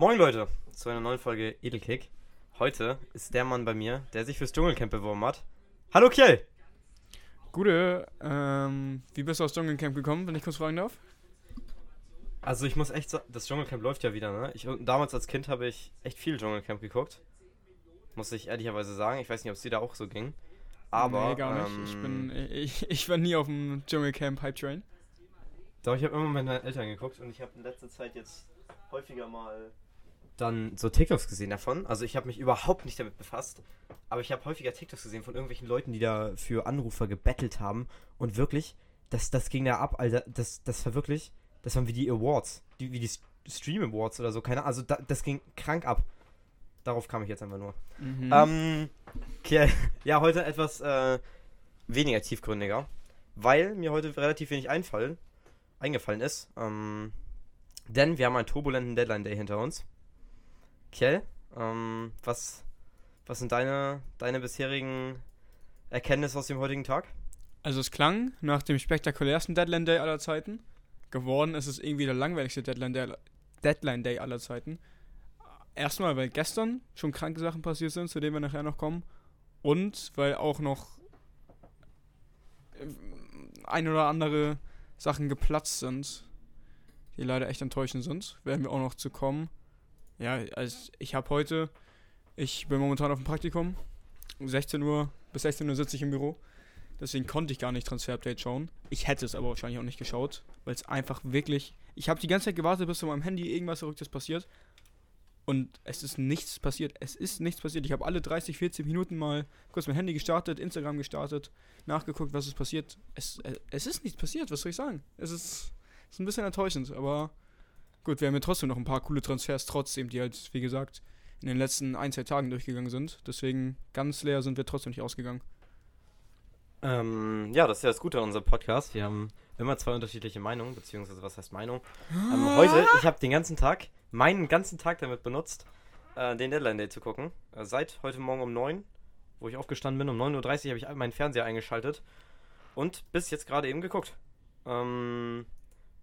Moin Leute, zu einer neuen Folge Edelkick. Heute ist der Mann bei mir, der sich fürs Dschungelcamp beworben hat. Hallo Kjell! Gute, ähm, wie bist du aus Dschungelcamp gekommen, wenn ich kurz fragen darf? Also ich muss echt sagen, das Dschungelcamp läuft ja wieder, ne? Ich, damals als Kind habe ich echt viel Dschungelcamp geguckt. Muss ich ehrlicherweise sagen. Ich weiß nicht, ob es dir da auch so ging. Aber. Nee, gar nicht. Ähm, ich, bin, ich, ich war nie auf dem Dschungelcamp Hype Train. Doch, ich habe immer mit meinen Eltern geguckt und ich habe in letzter Zeit jetzt häufiger mal dann so TikToks gesehen davon. Also ich habe mich überhaupt nicht damit befasst, aber ich habe häufiger TikToks gesehen von irgendwelchen Leuten, die da für Anrufer gebettelt haben und wirklich, das, das ging da ab, Alter, das, das war wirklich, das waren wie die Awards, die, wie die Stream Awards oder so, keine Ahnung, also da, das ging krank ab. Darauf kam ich jetzt einfach nur. Mhm. Ähm, okay, ja, heute etwas äh, weniger tiefgründiger, weil mir heute relativ wenig einfallen, eingefallen ist. Ähm, denn wir haben einen turbulenten Deadline Day hinter uns. Kjell, ähm, was, was sind deine, deine bisherigen Erkenntnisse aus dem heutigen Tag? Also es klang nach dem spektakulärsten Deadline Day aller Zeiten. Geworden ist es irgendwie der langweiligste Deadline Day, Deadline Day aller Zeiten. Erstmal, weil gestern schon kranke Sachen passiert sind, zu denen wir nachher noch kommen. Und weil auch noch äh, ein oder andere Sachen geplatzt sind, die leider echt enttäuschend sind. Werden wir auch noch zu kommen. Ja, also ich habe heute, ich bin momentan auf dem Praktikum. Um 16 Uhr bis 16 Uhr sitze ich im Büro. Deswegen konnte ich gar nicht Transfer-Update schauen. Ich hätte es aber wahrscheinlich auch nicht geschaut, weil es einfach wirklich. Ich habe die ganze Zeit gewartet, bis auf meinem Handy irgendwas Verrücktes passiert. Und es ist nichts passiert. Es ist nichts passiert. Ich habe alle 30, 40 Minuten mal kurz mein Handy gestartet, Instagram gestartet, nachgeguckt, was ist passiert. Es, äh, es ist nichts passiert, was soll ich sagen? Es ist, es ist ein bisschen enttäuschend, aber gut, wir haben ja trotzdem noch ein paar coole Transfers, trotzdem, die halt, wie gesagt, in den letzten ein, zwei Tagen durchgegangen sind. Deswegen ganz leer sind wir trotzdem nicht ausgegangen. Ähm, ja, das ist ja das Gute an unserem Podcast. Wir haben immer zwei unterschiedliche Meinungen, beziehungsweise was heißt Meinung? Ähm, heute, ich habe den ganzen Tag, meinen ganzen Tag damit benutzt, äh, den Deadline Day zu gucken. Äh, seit heute Morgen um 9, wo ich aufgestanden bin, um 9.30 Uhr habe ich meinen Fernseher eingeschaltet und bis jetzt gerade eben geguckt. Ähm,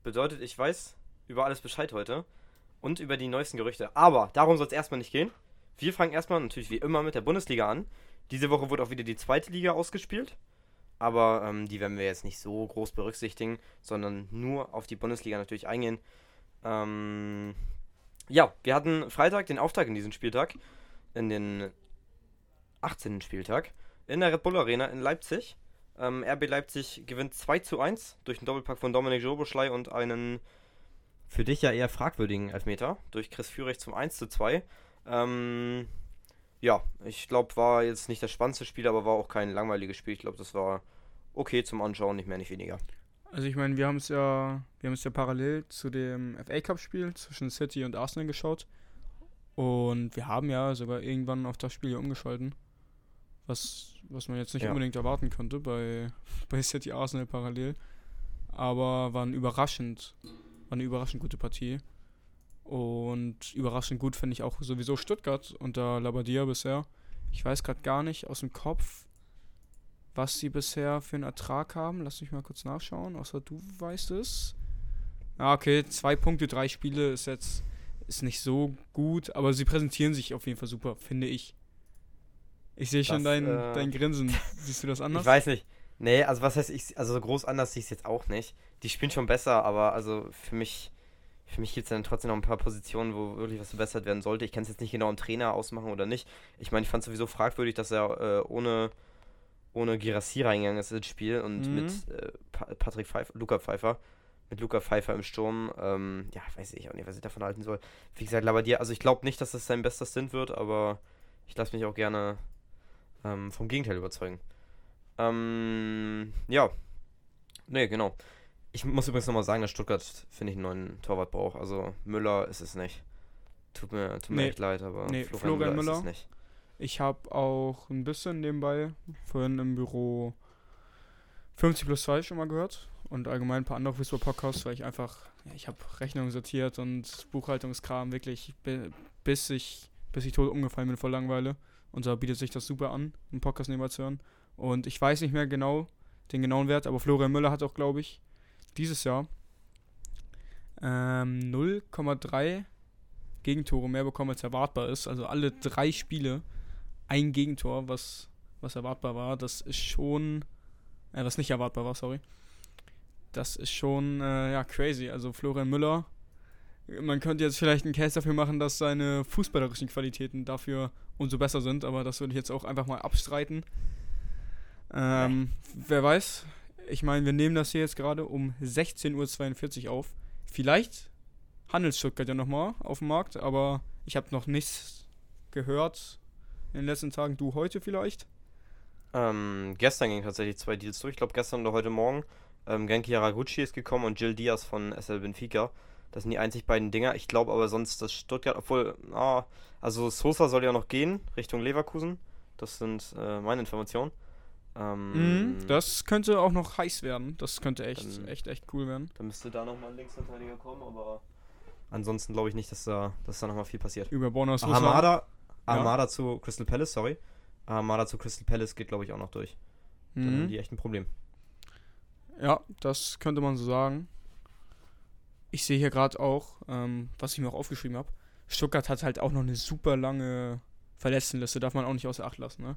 bedeutet, ich weiß über alles Bescheid heute und über die neuesten Gerüchte. Aber darum soll es erstmal nicht gehen. Wir fangen erstmal natürlich wie immer mit der Bundesliga an. Diese Woche wurde auch wieder die zweite Liga ausgespielt. Aber ähm, die werden wir jetzt nicht so groß berücksichtigen, sondern nur auf die Bundesliga natürlich eingehen. Ähm, ja, wir hatten Freitag den Auftakt in diesem Spieltag, in den 18. Spieltag, in der Red Bull Arena in Leipzig. Ähm, RB Leipzig gewinnt 2 zu 1 durch den Doppelpack von Dominik Joboschlei und einen für dich ja eher fragwürdigen Elfmeter durch Chris Führig zum 1 zu 2. Ähm, ja, ich glaube, war jetzt nicht das spannendste Spiel, aber war auch kein langweiliges Spiel. Ich glaube, das war okay zum Anschauen, nicht mehr, nicht weniger. Also ich meine, wir haben es ja, wir haben es ja parallel zu dem FA Cup Spiel zwischen City und Arsenal geschaut und wir haben ja sogar irgendwann auf das Spiel hier umgeschalten, was was man jetzt nicht Ja. unbedingt erwarten konnte bei bei City Arsenal parallel, aber war ein überraschend, eine überraschend gute Partie und überraschend gut finde ich auch sowieso Stuttgart unter Labadia bisher. Ich weiß gerade gar nicht aus dem Kopf, was sie bisher für einen Ertrag haben. Lass mich mal kurz nachschauen, außer du weißt es. Ah, okay, zwei Punkte, drei Spiele ist jetzt ist nicht so gut, aber sie präsentieren sich auf jeden Fall super, finde ich. Ich sehe schon Das, dein, äh, dein Grinsen. Siehst du das anders? Ich weiß nicht. Nee, also was heißt ich, also so groß anders sehe ich es jetzt auch nicht. Die spielen schon besser, aber also für mich, für mich gibt es dann trotzdem noch ein paar Positionen, wo wirklich was verbessert werden sollte. Ich kann es jetzt nicht genau im Trainer ausmachen oder nicht. Ich meine, ich fand sowieso fragwürdig, dass er äh, ohne, ohne Girassi reingegangen ist ins Spiel und Mhm. mit äh, pa Patrick Pfeiffer, Luca Pfeiffer, mit Luca Pfeiffer im Sturm. Ähm, ja, weiß ich auch nicht, was ich davon halten soll. Wie gesagt, Labadier, also ich glaube nicht, dass das sein bester Stint wird, aber ich lasse mich auch gerne ähm, vom Gegenteil überzeugen. Ähm, ja. Nee, genau. Ich muss übrigens nochmal sagen, dass Stuttgart, finde ich, einen neuen Torwart braucht. Also Müller ist es nicht. Tut mir, tut mir Nee. echt leid, aber Nee, Florian ist Müller. es nicht. Ich habe auch ein bisschen nebenbei vorhin im Büro 50 plus 2 schon mal gehört und allgemein ein paar andere Fußball-Podcasts, weil ich einfach, ja, ich habe Rechnungen sortiert und Buchhaltungskram wirklich, bi- bis ich, bis ich tot umgefallen bin vor Langeweile. Und da bietet sich das super an, einen Podcast nebenbei zu hören. Und ich weiß nicht mehr genau den genauen Wert, aber Florian Müller hat auch, glaube ich, dieses Jahr ähm, 0,3 Gegentore mehr bekommen, als erwartbar ist. Also alle drei Spiele ein Gegentor, was, was erwartbar war. Das ist schon, äh, was nicht erwartbar war, sorry. Das ist schon, äh, ja, crazy. Also Florian Müller, man könnte jetzt vielleicht einen Case dafür machen, dass seine fußballerischen Qualitäten dafür umso besser sind, aber das würde ich jetzt auch einfach mal abstreiten. Ähm, wer weiß, ich meine, wir nehmen das hier jetzt gerade um 16.42 Uhr auf. Vielleicht handelt Stuttgart ja nochmal auf dem Markt, aber ich habe noch nichts gehört in den letzten Tagen. Du heute vielleicht? Ähm, gestern ging tatsächlich zwei Deals durch. Ich glaube, gestern oder heute Morgen. Ähm, Genki Haraguchi ist gekommen und Jill Diaz von SL Benfica. Das sind die einzig beiden Dinger. Ich glaube aber sonst, dass Stuttgart, obwohl, ah, also Sosa soll ja noch gehen, Richtung Leverkusen. Das sind äh, meine Informationen. Ähm, mhm, das könnte auch noch heiß werden. Das könnte echt, dann, echt, echt cool werden. Dann müsste da nochmal ein Linksverteidiger kommen, aber ansonsten glaube ich nicht, dass da, dass da nochmal viel passiert. Über Bonus Armada, Armada ja. zu Crystal Palace, sorry. Armada zu Crystal Palace geht, glaube ich, auch noch durch. Mhm. Dann haben die echt ein Problem. Ja, das könnte man so sagen. Ich sehe hier gerade auch, ähm, was ich mir auch aufgeschrieben habe. Stuttgart hat halt auch noch eine super lange Verletztenliste, darf man auch nicht außer Acht lassen. Ne?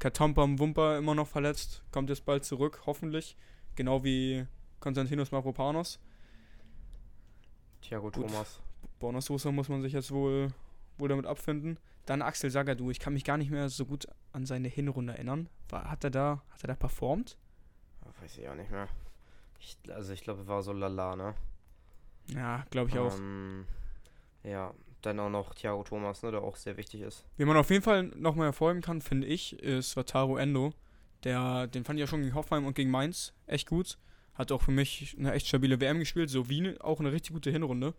Katompam Wumper immer noch verletzt, kommt jetzt bald zurück, hoffentlich. Genau wie Konstantinos Mavropanos. Thiago Gut. Thomas. Bonososa muss man sich jetzt wohl, wohl damit abfinden. Dann Axel Sagadou. Ich kann mich gar nicht mehr so gut an seine Hinrunde erinnern. War, hat er da, hat er da performt? Weiß ich auch nicht mehr. Ich, also ich glaube, er war so lala, ne? Ja, glaube ich auch. Ähm, ja, dann auch noch Thiago Thomas, ne, der auch sehr wichtig ist. Wie man auf jeden Fall nochmal erfolgen kann, finde ich, ist Wataru Endo. Der, den fand ich ja schon gegen Hoffenheim und gegen Mainz echt gut. Hat auch für mich eine echt stabile WM gespielt, so wie auch eine richtig gute Hinrunde.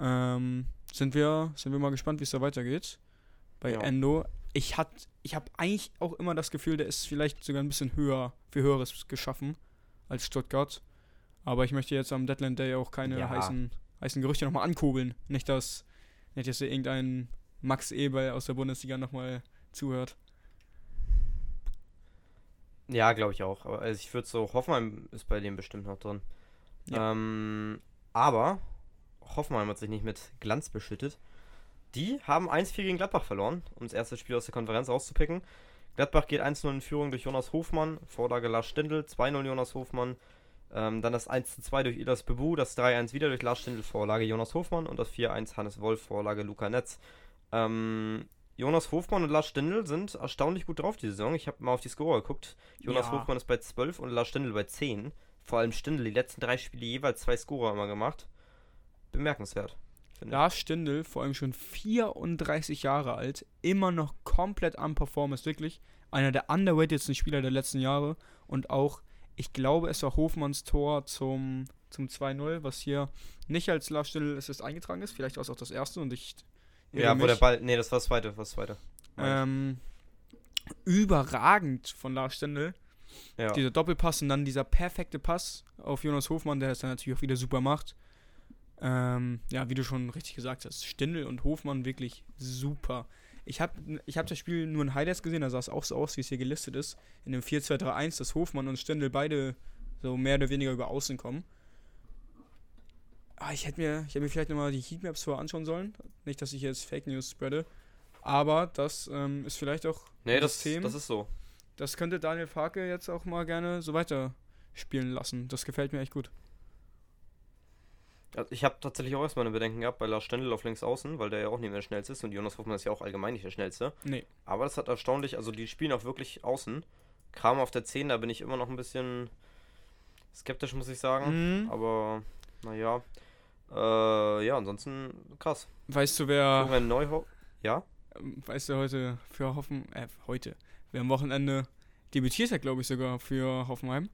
Ähm, sind wir, sind wir mal gespannt, wie es da weitergeht. Bei ja. Endo. Ich, ich habe eigentlich auch immer das Gefühl, der ist vielleicht sogar ein bisschen höher, für Höheres geschaffen als Stuttgart. Aber ich möchte jetzt am Deadline Day auch keine ja. heißen, heißen Gerüchte nochmal ankurbeln. Nicht, dass nicht, dass irgendein Max Eberl aus der Bundesliga nochmal zuhört. Ja, glaube ich auch. Aber also ich würde so, Hoffenheim ist bei dem bestimmt noch drin. Ja. Ähm, aber Hoffenheim hat sich nicht mit Glanz beschüttet. Die haben 1-4 gegen Gladbach verloren, um das erste Spiel aus der Konferenz rauszupicken. Gladbach geht 1-0 in Führung durch Jonas Hofmann, Vorlage Lars Stindl, 2-0 Jonas Hofmann, ähm, dann das 1 2 durch Ilas Bebu, das 3-1 wieder durch Lars Stindl, Vorlage Jonas Hofmann und das 4-1 Hannes Wolf, Vorlage Luca Netz. Ähm, Jonas Hofmann und Lars Stindl sind erstaunlich gut drauf die Saison. Ich habe mal auf die Score geguckt. Jonas ja. Hofmann ist bei 12 und Lars Stindl bei 10. Vor allem Stindl, die letzten drei Spiele jeweils zwei Scorer immer gemacht. Bemerkenswert. Lars Stindl, vor allem schon 34 Jahre alt, immer noch komplett am Performen, ist wirklich einer der underratedsten Spieler der letzten Jahre und auch ich glaube, es war Hofmanns Tor zum, zum 2-0, was hier nicht als Lars Stindl ist eingetragen ist. Vielleicht war es auch das erste und ich. Ja, mich. wo der Ball. Nee, das war das zweite. Das zweite. Ähm, überragend von Lars Stindl. Ja. Dieser Doppelpass und dann dieser perfekte Pass auf Jonas Hofmann, der es dann natürlich auch wieder super macht. Ähm, ja, wie du schon richtig gesagt hast, Stindl und Hofmann wirklich super. Ich habe ich hab das Spiel nur in Highlights gesehen, da sah es auch so aus, wie es hier gelistet ist. In dem 4-2-3-1, dass Hofmann und Stendel beide so mehr oder weniger über Außen kommen. Ah, ich hätte mir, ich hätte mir vielleicht nochmal die Heatmaps vorher anschauen sollen. Nicht, dass ich jetzt Fake News spreade. Aber das ähm, ist vielleicht auch nee, das, System. das ist so. Das könnte Daniel Farke jetzt auch mal gerne so weiter spielen lassen. Das gefällt mir echt gut. Also ich habe tatsächlich auch erstmal eine Bedenken gehabt bei Lars Stendel auf links außen, weil der ja auch nicht mehr der schnellste ist und Jonas Hofmann ist ja auch allgemein nicht der schnellste. Nee. Aber das hat erstaunlich, also die spielen auch wirklich außen. Kram auf der 10, da bin ich immer noch ein bisschen skeptisch, muss ich sagen. Mhm. Aber naja. Äh, ja, ansonsten krass. Weißt du, wer. Neuhoff. Ja? Weißt du heute für Hoffen. Äh, heute. Wer am Wochenende debütiert hat, glaube ich, sogar für Hoffenheim.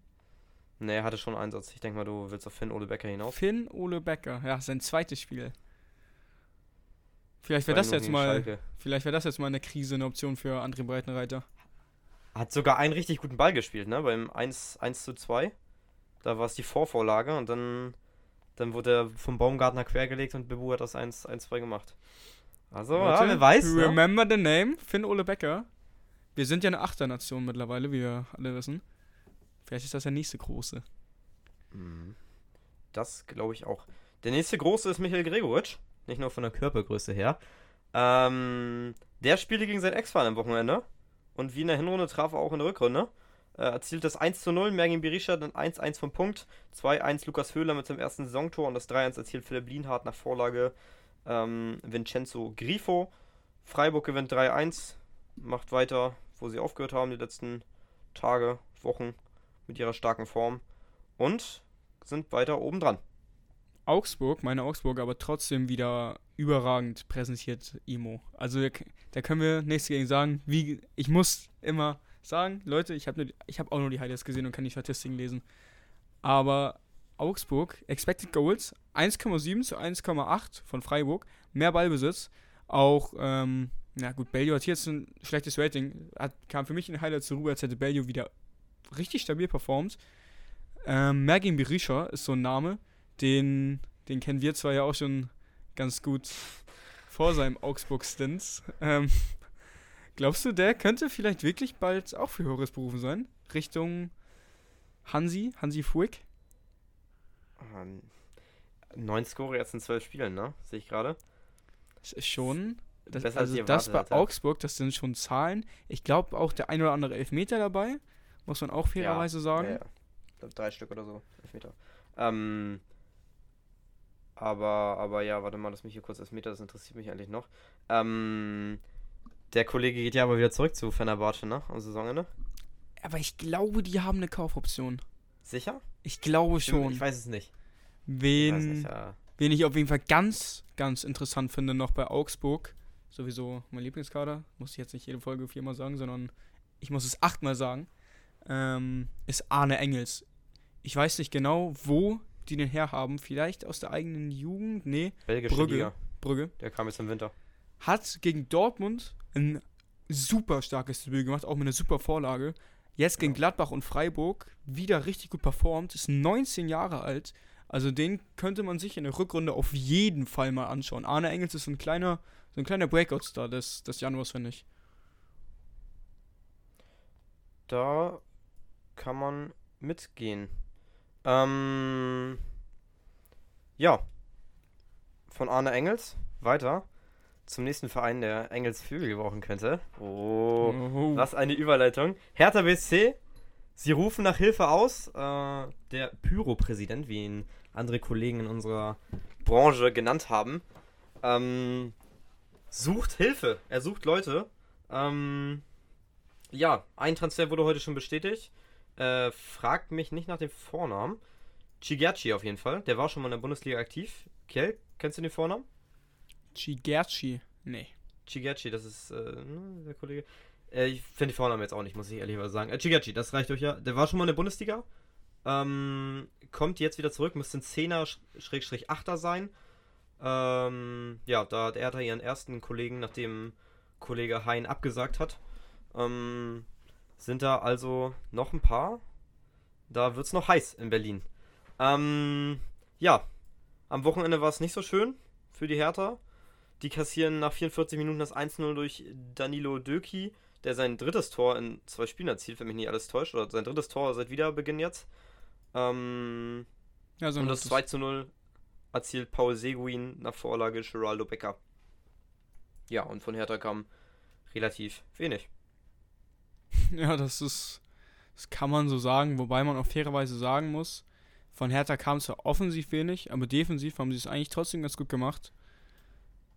Nee, er hatte schon einen Einsatz. Ich denke mal, du willst auf Finn Ole Becker hinauf. Finn Ole Becker, ja, sein zweites Spiel. Vielleicht wäre das jetzt mal. Schalke. Vielleicht wäre das jetzt mal eine Krise, eine Option für André Breitenreiter. Hat sogar einen richtig guten Ball gespielt, ne? Beim 1, 1 zu 2. Da war es die Vorvorlage und dann, dann wurde er vom Baumgartner quergelegt und Bebu hat das 1, 1 2 gemacht. Also, Warte, ja, wer weiß. Ne? Remember ne? the name? Finn Ole Becker. Wir sind ja eine Achternation mittlerweile, wie wir alle wissen. Vielleicht ist das der nächste große. Mhm. Das glaube ich auch. Der nächste große ist Michael Gregoritsch. nicht nur von der Körpergröße her. Ähm, der spielte gegen seinen Ex-Verein am Wochenende. Und wie in der Hinrunde traf er auch in der Rückrunde. Äh, erzielt das 1 zu 0, Mergin Berisha dann 1-1 vom Punkt. 2-1 Lukas Höhler mit seinem ersten Saisontor und das 3-1 erzielt Philipp Lienhardt nach Vorlage ähm, Vincenzo Grifo. Freiburg gewinnt 3-1, macht weiter, wo sie aufgehört haben die letzten Tage, Wochen mit ihrer starken Form und sind weiter oben dran. Augsburg, meine Augsburg, aber trotzdem wieder überragend präsentiert Imo. Also da können wir nichts gegen sagen. Wie, ich muss immer sagen, Leute, ich habe hab auch nur die Highlights gesehen und kann die Statistiken lesen. Aber Augsburg, Expected Goals 1,7 zu 1,8 von Freiburg, mehr Ballbesitz. Auch, ähm, na gut, Bellio hat hier jetzt ein schlechtes Rating. Hat, kam für mich in Highlights so rüber, als hätte Bellio wieder richtig stabil performt. Ähm, Mergin Berisha ist so ein Name, den, den kennen wir zwar ja auch schon ganz gut vor seinem Augsburg-Stint. Ähm, glaubst du, der könnte vielleicht wirklich bald auch für höheres berufen sein? Richtung Hansi, Hansi Fuick? Ähm, neun Score jetzt in zwölf Spielen, ne? Sehe ich gerade. Das ist schon. Das, also das bei hatte. Augsburg, das sind schon Zahlen. Ich glaube auch der ein oder andere Elfmeter dabei, muss man auch fairerweise ja, sagen. Ja, ja. Drei Stück oder so, Elfmeter. Ähm, aber, aber ja, warte mal, lass mich hier kurz Elfmeter, das interessiert mich eigentlich noch. Ähm, der Kollege geht ja aber wieder zurück zu Fenerbahce, ne? Am Saisonende. Aber ich glaube, die haben eine Kaufoption. Sicher? Ich glaube schon. Ich weiß es nicht. Wen, ich nicht, ja. wen ich auf jeden Fall ganz, ganz interessant finde, noch bei Augsburg, sowieso mein Lieblingskader, muss ich jetzt nicht jede Folge viermal sagen, sondern ich muss es achtmal sagen, ähm, ist Arne Engels. Ich weiß nicht genau, wo die den herhaben. Vielleicht aus der eigenen Jugend. Nee, Belgische Brügge. Liga. Brügge. Der kam jetzt im Winter. Hat gegen Dortmund ein super starkes Debüt gemacht, auch mit einer super Vorlage. Jetzt gegen Gladbach und Freiburg wieder richtig gut performt, ist 19 Jahre alt. Also den könnte man sich in der Rückrunde auf jeden Fall mal anschauen. Arne Engels ist so ein kleiner, so ein kleiner Breakout-Star des, des Januars, finde ich. Da kann man mitgehen. Ähm, ja. Von Arne Engels weiter zum nächsten Verein, der Engels Flügel gebrauchen könnte. Oh, oh. was eine Überleitung. Hertha BSC, sie rufen nach Hilfe aus. Äh, der Pyro-Präsident, wie ihn andere Kollegen in unserer Branche genannt haben, ähm, sucht Hilfe. Er sucht Leute. Ähm, ja, ein Transfer wurde heute schon bestätigt. Äh, fragt mich nicht nach dem Vornamen. Chigerchi auf jeden Fall. Der war schon mal in der Bundesliga aktiv. Kiel, kennst du den Vornamen? Chigerchi? Nee. Chigerchi, das ist äh, ne, der Kollege. Äh, ich finde die Vornamen jetzt auch nicht, muss ich ehrlich sagen. Äh, Chigerchi, das reicht euch ja. Der war schon mal in der Bundesliga. Ähm, kommt jetzt wieder zurück, müsste ein 10er-8er sein. Ähm, ja, da hat er ihren ersten Kollegen, nachdem Kollege Hein abgesagt hat. Ähm, sind da also noch ein paar. Da wird es noch heiß in Berlin. Ähm, ja, am Wochenende war es nicht so schön für die Hertha. Die kassieren nach 44 Minuten das 1-0 durch Danilo Döki, der sein drittes Tor in zwei Spielen erzielt, wenn mich nicht alles täuscht. Oder sein drittes Tor seit Wiederbeginn jetzt. Ähm, ja, so und das 2-0 erzielt Paul Seguin nach Vorlage Geraldo Becker. Ja, und von Hertha kam relativ wenig. Ja, das ist. Das kann man so sagen, wobei man auch fairerweise sagen muss, von Hertha kam zwar offensiv wenig, aber defensiv haben sie es eigentlich trotzdem ganz gut gemacht.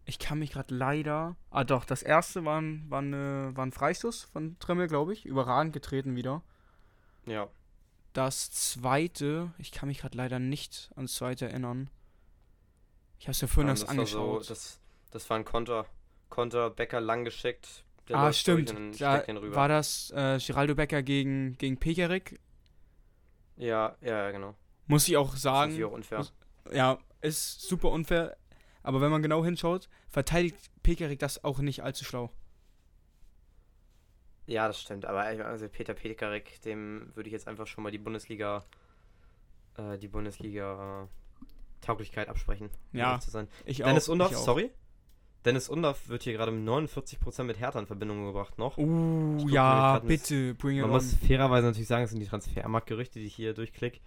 Ich kann mich gerade leider. Ah, doch, das erste war ein, war, eine, war ein Freistoß von Tremmel, glaube ich. Überragend getreten wieder. Ja. Das zweite, ich kann mich gerade leider nicht ans zweite erinnern. Ich habe es ja vorhin erst angeschaut. So, das, das war ein Konter. Konter, Becker lang geschickt, der ah, stimmt. Da war das äh, Geraldo Becker gegen, gegen Pekerik. Ja, ja, genau. Muss ich auch sagen. Das ist auch unfair. Muss, ja, ist super unfair. Aber wenn man genau hinschaut, verteidigt Pekerik das auch nicht allzu schlau. Ja, das stimmt. Aber also Peter Pekerik, dem würde ich jetzt einfach schon mal die Bundesliga, äh, die Bundesliga Tauglichkeit absprechen. Ja, ich auch. Dennis Undorf, sorry. Dennis Undorf wird hier gerade mit 49% mit Hertha in Verbindung gebracht noch. Uh, ja, bitte, bring it Man on. muss fairerweise natürlich sagen, es sind die Transfermarktgerüchte, die ich hier durchklick.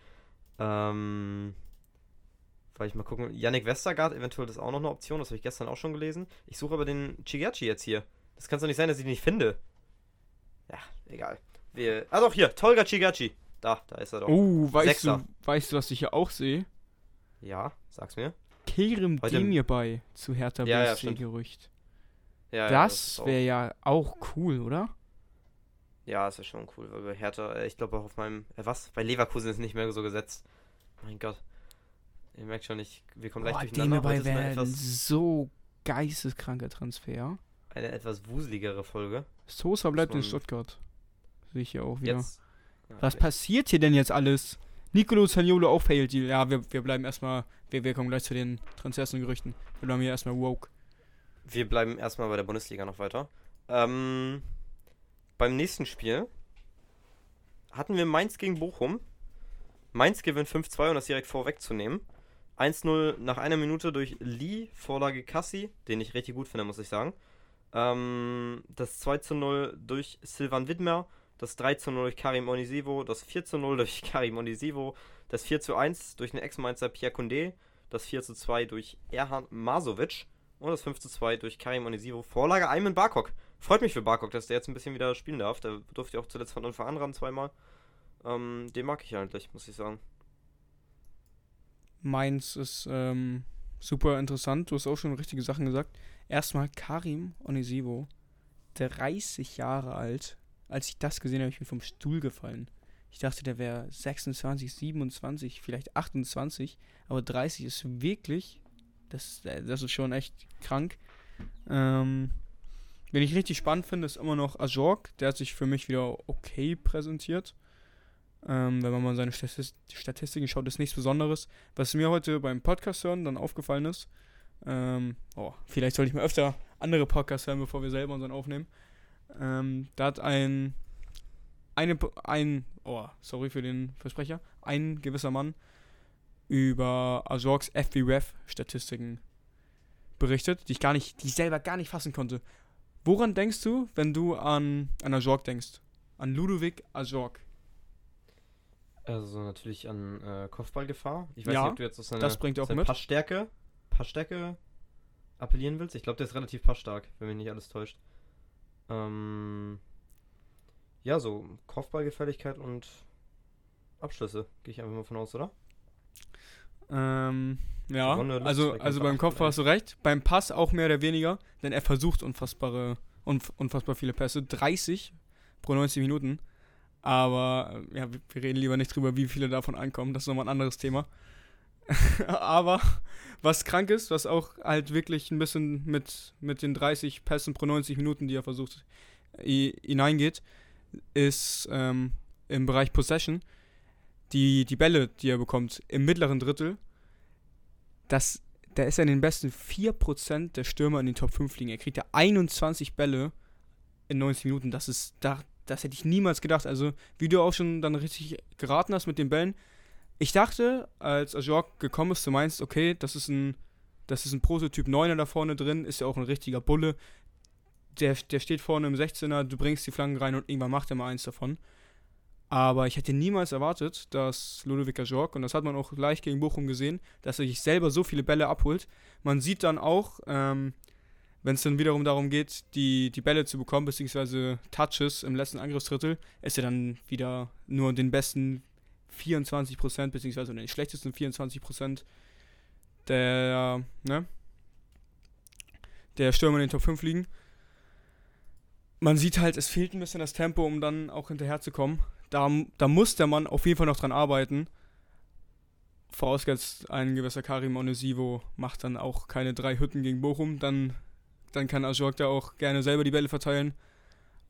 Ähm, Weil ich mal gucken. Yannick Westergaard, eventuell das ist auch noch eine Option, das habe ich gestern auch schon gelesen. Ich suche aber den Chigachi jetzt hier. Das kann es doch nicht sein, dass ich den nicht finde. Ja, egal. Wir, ah doch, hier, Tolga Chigachi. Da, da ist er doch. Oh, weißt du, weißt du, was ich hier auch sehe? Ja, sag's mir. Kerem Heute- Demir bei zu Hertha Ja, ja, BSC stimmt. Gerücht. Ja, ja, das ist auch- wäre ja auch cool, oder? Ja, das ist schon cool, weil bei Hertha, äh, ich glaube auch auf meinem, äh, was? Bei Leverkusen ist nicht mehr so gesetzt. Mein Gott. Ihr merkt schon, ich, wir kommen gleich durcheinander. Demir bei wäre so geisteskranker Transfer. eine etwas wuseligere Folge. Sosa bleibt in Stuttgart. Sehe ich hier auch wieder. Jetzt. Ja, Was passiert hier denn jetzt alles? Nicolo Zaniolo auch failed Deal. Ja, wir, wir bleiben erstmal, wir, wir kommen gleich zu den Transfers und Gerüchten. Wir bleiben hier erstmal woke. Wir bleiben erstmal bei der Bundesliga noch weiter. Ähm, beim nächsten Spiel hatten wir Mainz gegen Bochum. Mainz gewinnt 5-2, um das direkt vorwegzunehmen. 1-0 nach einer Minute durch Lee, Vorlage Kassi, den ich richtig gut finde, muss ich sagen. Ähm, das 2-0 durch Silvan Widmer, das 3-0 durch Karim Onisivo, das 4-0 durch Karim Onisivo, das 4-1 durch den Ex-Mainzer Pierre Condé, das 4-2 durch Erhan Masovic und das 5-2 durch Karim Onisivo. Vorlage Ayman Barkok. Freut mich für Barkok, dass der jetzt ein bisschen wieder spielen darf. Der durfte ja auch zuletzt von Anfang an ran zweimal. Ähm, den mag ich eigentlich, muss ich sagen. Mainz ist ähm, super interessant. Du hast auch schon richtige Sachen gesagt. Erstmal Karim Onisivo, 30 Jahre alt. Als ich das gesehen habe, ich bin vom Stuhl gefallen. Ich dachte, der wäre 26, 27, vielleicht 28. Aber 30 ist wirklich, das, das ist schon echt krank. Ähm, wen ich richtig spannend finde, ist immer noch Ajork. Der hat sich für mich wieder okay präsentiert. Ähm, wenn man mal seine Statis- Statistiken schaut, ist nichts Besonderes. Was mir heute beim Podcast hören dann aufgefallen ist, ähm, oh, vielleicht sollte ich mal öfter andere Podcasts hören, bevor wir selber unseren aufnehmen. Ähm, da hat ein, eine, ein, oh, sorry für den Versprecher, ein gewisser Mann über Azorks FBref-Statistiken berichtet, die ich gar nicht, die ich selber gar nicht fassen konnte. Woran denkst du, wenn du an, an Azork denkst? An Ludovic Azork. Also natürlich an äh, Kopfballgefahr. Ich weiß Ja, nicht, ob du jetzt auf seine, das bringt auch seine mit. Passstärke, Passstärke appellieren willst. Ich glaube, der ist relativ passstark, wenn mich nicht alles täuscht. Ähm, ja, so Kopfballgefälligkeit und Abschlüsse, gehe ich einfach mal von aus, oder? Ähm, ja, also, also beim Kopf hast du recht. Beim Pass auch mehr oder weniger, denn er versucht unfassbare, unf unfassbar viele Pässe. 30 pro 90 Minuten. Aber äh, ja, wir wir reden lieber nicht drüber, wie viele davon ankommen. Das ist nochmal ein anderes Thema. Aber was krank ist, was auch halt wirklich ein bisschen mit, mit den 30 Pässen pro 90 Minuten, die er versucht, hineingeht, ist ähm, im Bereich Possession die, die Bälle, die er bekommt im mittleren Drittel, das, da ist er in den besten 4% der Stürmer in den Top 5 liegen. Er kriegt ja 21 Bälle in 90 Minuten. Das ist, da, das hätte ich niemals gedacht. Also, wie du auch schon dann richtig geraten hast mit den Bällen. Ich dachte, als Ajork gekommen ist, du meinst, okay, das ist ein, das ist ein Prototyp 9er da vorne drin, ist ja auch ein richtiger Bulle. Der, der steht vorne im 16er, du bringst die Flanken rein und irgendwann macht er mal eins davon. Aber ich hätte niemals erwartet, dass Ludovic Ajork, und das hat man auch gleich gegen Bochum gesehen, dass er sich selber so viele Bälle abholt. Man sieht dann auch, ähm, wenn es dann wiederum darum geht, die, die Bälle zu bekommen, beziehungsweise Touches im letzten Angriffsdrittel, ist er dann wieder nur den besten 24%, beziehungsweise den schlechtesten 24% der, ne, der Stürmer in den Top 5 liegen. Man sieht halt, es fehlt ein bisschen das Tempo, um dann auch hinterherzukommen. Da, da muss der Mann auf jeden Fall noch dran arbeiten. Vorausgesetzt, ein gewisser Karim Onesivo macht dann auch keine drei Hütten gegen Bochum, dann, dann kann Ajork da auch gerne selber die Bälle verteilen.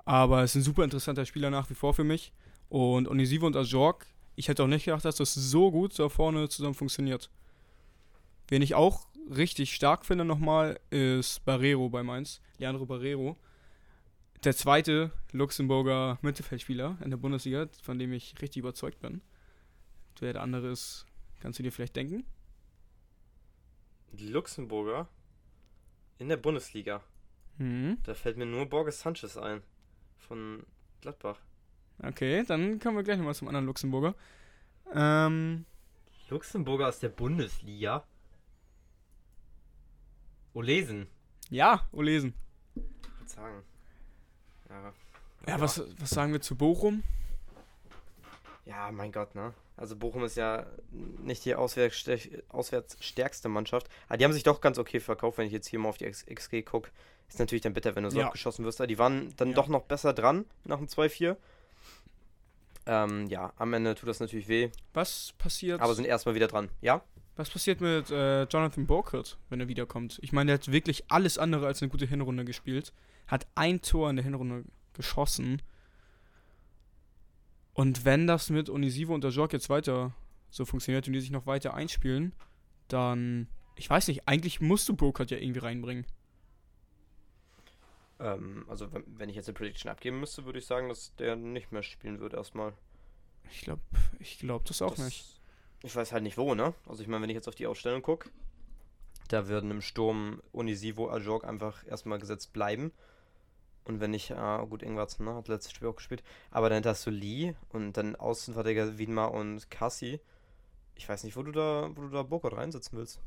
Aber es ist ein super interessanter Spieler nach wie vor für mich. Und Onesivo und Ajork, ich hätte auch nicht gedacht, dass das so gut da vorne zusammen funktioniert. Wen ich auch richtig stark finde nochmal, ist Barrero bei Mainz. Leandro Barrero. Der zweite Luxemburger Mittelfeldspieler in der Bundesliga, von dem ich richtig überzeugt bin. Wer der andere ist, kannst du dir vielleicht denken? Die Luxemburger in der Bundesliga. Mhm. Da fällt mir nur Borges Sanchez ein. Von Gladbach. Okay, dann kommen wir gleich nochmal zum anderen Luxemburger. Ähm, Luxemburger aus der Bundesliga? Olesen. Ja, Olesen. Ich würde sagen. Ja. Ja, was, was sagen wir zu Bochum? Ja, mein Gott, ne? Also Bochum ist ja nicht die auswärts, stärkste Mannschaft. Aber die haben sich doch ganz okay verkauft, wenn ich jetzt hier mal auf die XG gucke. Ist natürlich dann bitter, wenn du so Ja. abgeschossen wirst. Die waren dann Ja. doch noch besser dran nach dem 2-4. Ähm, ja, am Ende tut das natürlich weh, Was passiert, aber sind erstmal wieder dran. Ja? was passiert mit äh, Jonathan Burkhardt, wenn er wiederkommt? Ich meine, der hat wirklich alles andere als eine gute Hinrunde gespielt. Hat ein Tor in der Hinrunde geschossen. Und wenn das mit Onisivo und der Jorg jetzt weiter so funktioniert und die sich noch weiter einspielen, dann, ich weiß nicht, eigentlich musst du Burkhardt ja irgendwie reinbringen. Ähm, also wenn, ich jetzt eine Prediction abgeben müsste, würde ich sagen, dass der nicht mehr spielen wird erstmal. Ich glaube, ich glaube das auch Das- nicht. Ich weiß halt nicht wo, ne? Also ich meine, wenn ich jetzt auf die Ausstellung gucke, da würden im Sturm Unisivo, Ajorg einfach erstmal gesetzt bleiben. Und wenn nicht, ah, gut, Ingwarzen, ne? Hat letztes Spiel auch gespielt. Aber dann hast du Lee und dann Außenverteidiger Wiedmar und Kassi. Ich weiß nicht, wo du da, wo du da Burkhardt reinsetzen willst.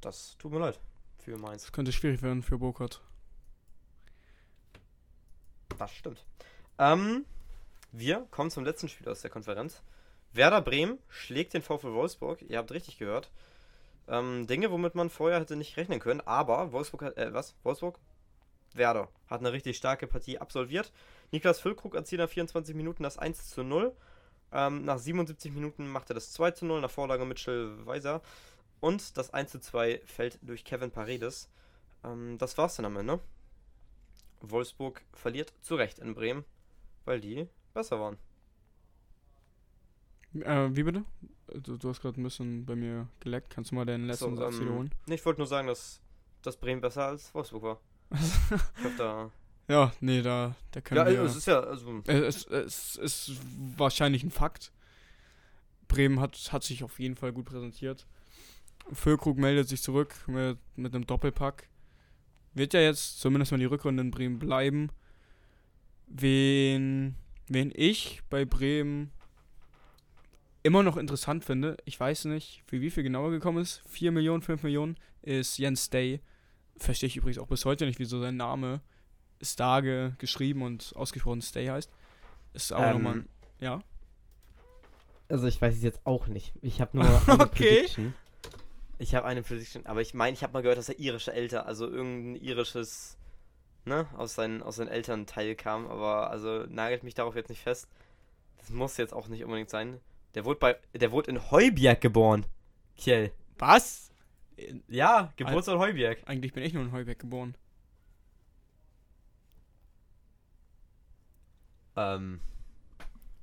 Das tut mir leid. Für Mainz. Das könnte schwierig werden für Burkhardt. Das stimmt. Ähm, wir kommen zum letzten Spiel aus der Konferenz. Werder Bremen schlägt den VfL Wolfsburg. Ihr habt richtig gehört. Ähm, Dinge, womit man vorher hätte nicht rechnen können. Aber Wolfsburg hat, äh, was? Wolfsburg? Werder hat eine richtig starke Partie absolviert. Niklas Füllkrug erzielt nach 24 Minuten das 1 zu 0. Ähm, nach 77 Minuten macht er das 2 zu 0 nach Vorlage Mitchell Weiser. Und das 1 zu 2 fällt durch Kevin Paredes. Ähm, das war's dann am Ende. Wolfsburg verliert zu Recht in Bremen, weil die besser waren. Äh, wie bitte? Du, du hast gerade ein bisschen bei mir geleckt. Kannst du mal deinen letzten So, Satz ähm, wiederholen? Nee, ich wollte nur sagen, dass, dass Bremen besser als Wolfsburg war. Ich hoffe, da. ja, nee, da, da können Ja, wir... also, es ist ja. Also, Äh, Es, es ist wahrscheinlich ein Fakt. Bremen hat, hat sich auf jeden Fall gut präsentiert. Füllkrug meldet sich zurück mit, mit einem Doppelpack. Wird ja jetzt zumindest mal die Rückrunde in Bremen bleiben. Wen, wen ich bei Bremen immer noch interessant finde, ich weiß nicht, für wie viel genauer gekommen ist, 4 Millionen, 5 Millionen, ist Jens Day. Verstehe ich übrigens auch bis heute nicht, wieso sein Name Stage geschrieben und ausgesprochen Stay heißt. Ist auch Ähm, nochmal. Ja. also, ich weiß es jetzt auch nicht. Ich habe nur Okay. Prediction. Ich habe eine Prediction, aber ich meine, ich habe mal gehört, dass er irische älter, also irgendein irisches, ne, aus seinen, aus seinen Elternteil kam, aber also nagelt mich darauf jetzt nicht fest. Das muss jetzt auch nicht unbedingt sein. Der wurde bei, der wurde in Heuberg geboren. Kiel. Was? Ja, Geburtsort Heuberg. Eigentlich bin ich nur in Heuberg geboren. Ähm.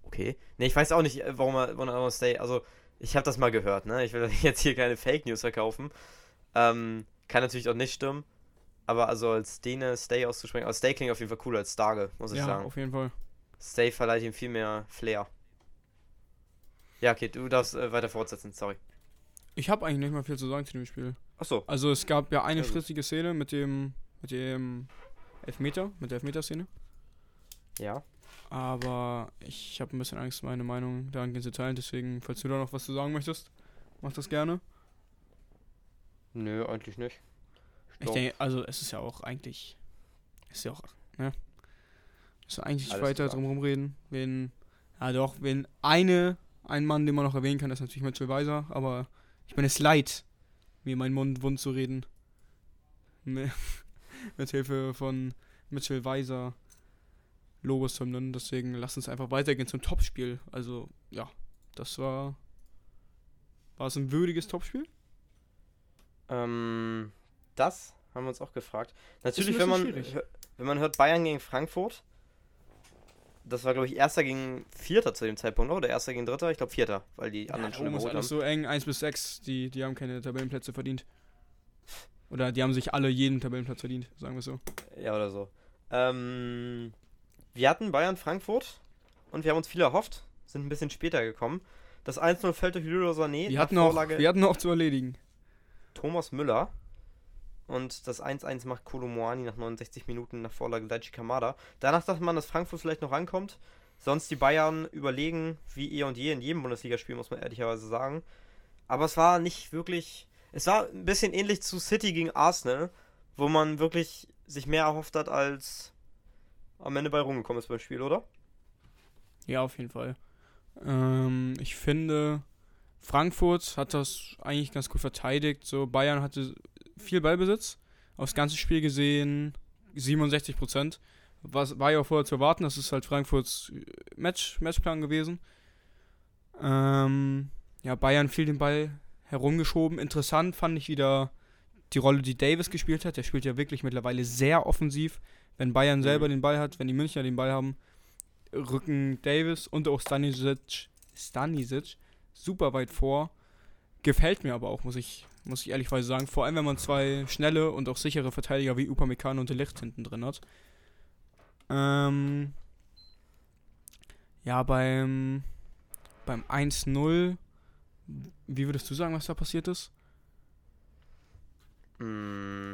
Okay. Ne, ich weiß auch nicht, äh, warum er, warum er Stay. Also, ich habe das mal gehört, ne? Ich will jetzt hier keine Fake News verkaufen. Ähm, kann natürlich auch nicht stimmen. Aber also als Dene Stay auszusprechen, aber Stay klingt auf jeden Fall cooler als Starge, muss ich Ja, sagen. auf jeden Fall. Stay verleiht ihm viel mehr Flair. Ja, okay, du darfst äh, weiter fortsetzen, sorry. Ich habe eigentlich nicht mal viel zu sagen zu dem Spiel. Achso. Also es gab ja eine frissige Szene mit dem mit dem Elfmeter, mit der Elfmeterszene. Ja. Aber ich habe ein bisschen Angst, meine Meinung dahingehend zu teilen. Deswegen, falls du da noch was zu sagen möchtest, mach das gerne. Nö, eigentlich nicht. Ich Doch. denke, also es ist ja auch eigentlich, ist ja auch, ne? Ist ja eigentlich Alles weiter drum rumreden. Wenn, ja doch, wenn eine, ein Mann, den man noch erwähnen kann, ist natürlich Mitchell Weiser, aber ich bin es leid, mir meinen Mund wund zu reden. Mi- Mit Hilfe von Mitchell Weiser Lobeshymnen. Deswegen lass uns einfach weitergehen zum Topspiel. Also, ja, das war. War es ein würdiges Topspiel? Ähm, das haben wir uns auch gefragt. Natürlich, wenn man, schwierig. wenn man hört Bayern gegen Frankfurt, das war, glaube ich, Erster gegen Vierter zu dem Zeitpunkt, oder? Erster gegen Dritter? Ich glaube Vierter, weil die anderen ja, schon oben ist alles haben. so eng, 1 bis 6, die, die haben keine Tabellenplätze verdient. Oder die haben sich alle jeden Tabellenplatz verdient, sagen wir so. Ja, oder so. Ähm, wir hatten Bayern Frankfurt und wir haben uns viel erhofft, sind ein bisschen später gekommen. Das 1-0 fällt durch Leroy Sané. Wir hatten, noch, wir hatten noch zu erledigen. Thomas Müller. Und das 1-1 macht Kolomoani nach 69 Minuten nach Vorlage Daichi Kamada. Danach dachte man, dass Frankfurt vielleicht noch rankommt. Sonst die Bayern überlegen wie eh und je in jedem Bundesligaspiel, muss man ehrlicherweise sagen. Aber es war nicht wirklich. es war ein bisschen ähnlich zu City gegen Arsenal, wo man wirklich sich mehr erhofft hat, als am Ende bei rumgekommen ist beim Spiel, oder? Ja, auf jeden Fall. Ähm, ich finde, Frankfurt hat das eigentlich ganz gut verteidigt. So, Bayern hatte viel Ballbesitz. Aufs ganze Spiel gesehen 67 Prozent. Was war ja auch vorher zu erwarten, das ist halt Frankfurts Match, Matchplan gewesen. Ähm, ja, Bayern viel den Ball herumgeschoben. Interessant fand ich wieder die Rolle, die Davis gespielt hat. Der spielt ja wirklich mittlerweile sehr offensiv. Wenn Bayern selber mhm. den Ball hat, wenn die Münchner den Ball haben, rücken Davis und auch Stanisic, Stanisic super weit vor. Gefällt mir aber auch, muss ich, muss ich ehrlichweise sagen. Vor allem, wenn man zwei schnelle und auch sichere Verteidiger wie Upamecano und De Licht hinten drin hat. Ähm, ja, beim, beim 1-0, wie würdest du sagen, was da passiert ist? Mm,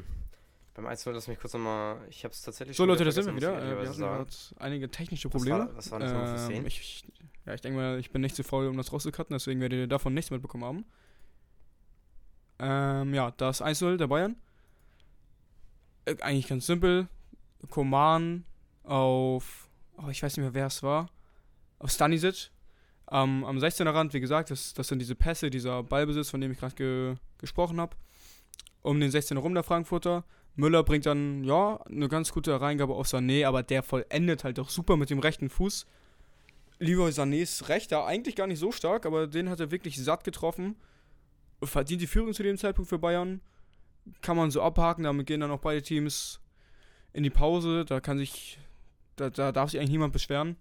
beim 1-0, lass mich kurz nochmal. Ich habe es tatsächlich So, Leute, da sind wir wieder. Äh, wir hatten gerade einige technische Probleme. Was war, was war das ähm, ich, ich, Ja, ich denke mal, ich bin nicht zu faul, um das rauszucutten, deswegen werdet ihr davon nichts mitbekommen haben. Ähm, ja, das 1-0 der Bayern. Äh, eigentlich ganz simpel. Koman auf, oh, ich weiß nicht mehr, wer es war, auf Stanisic. Ähm, am 16er Rand, wie gesagt, das, das sind diese Pässe, dieser Ballbesitz, von dem ich gerade ge gesprochen habe. Um den 16er rum der Frankfurter. Müller bringt dann, ja, eine ganz gute Reingabe auf Sané, aber der vollendet halt auch super mit dem rechten Fuß. Leroy Sanés rechter, eigentlich gar nicht so stark, aber den hat er wirklich satt getroffen. Verdient die Führung zu dem Zeitpunkt für Bayern. Kann man so abhaken, damit gehen dann auch beide Teams in die Pause. Da kann sich da, da darf sich eigentlich niemand beschweren.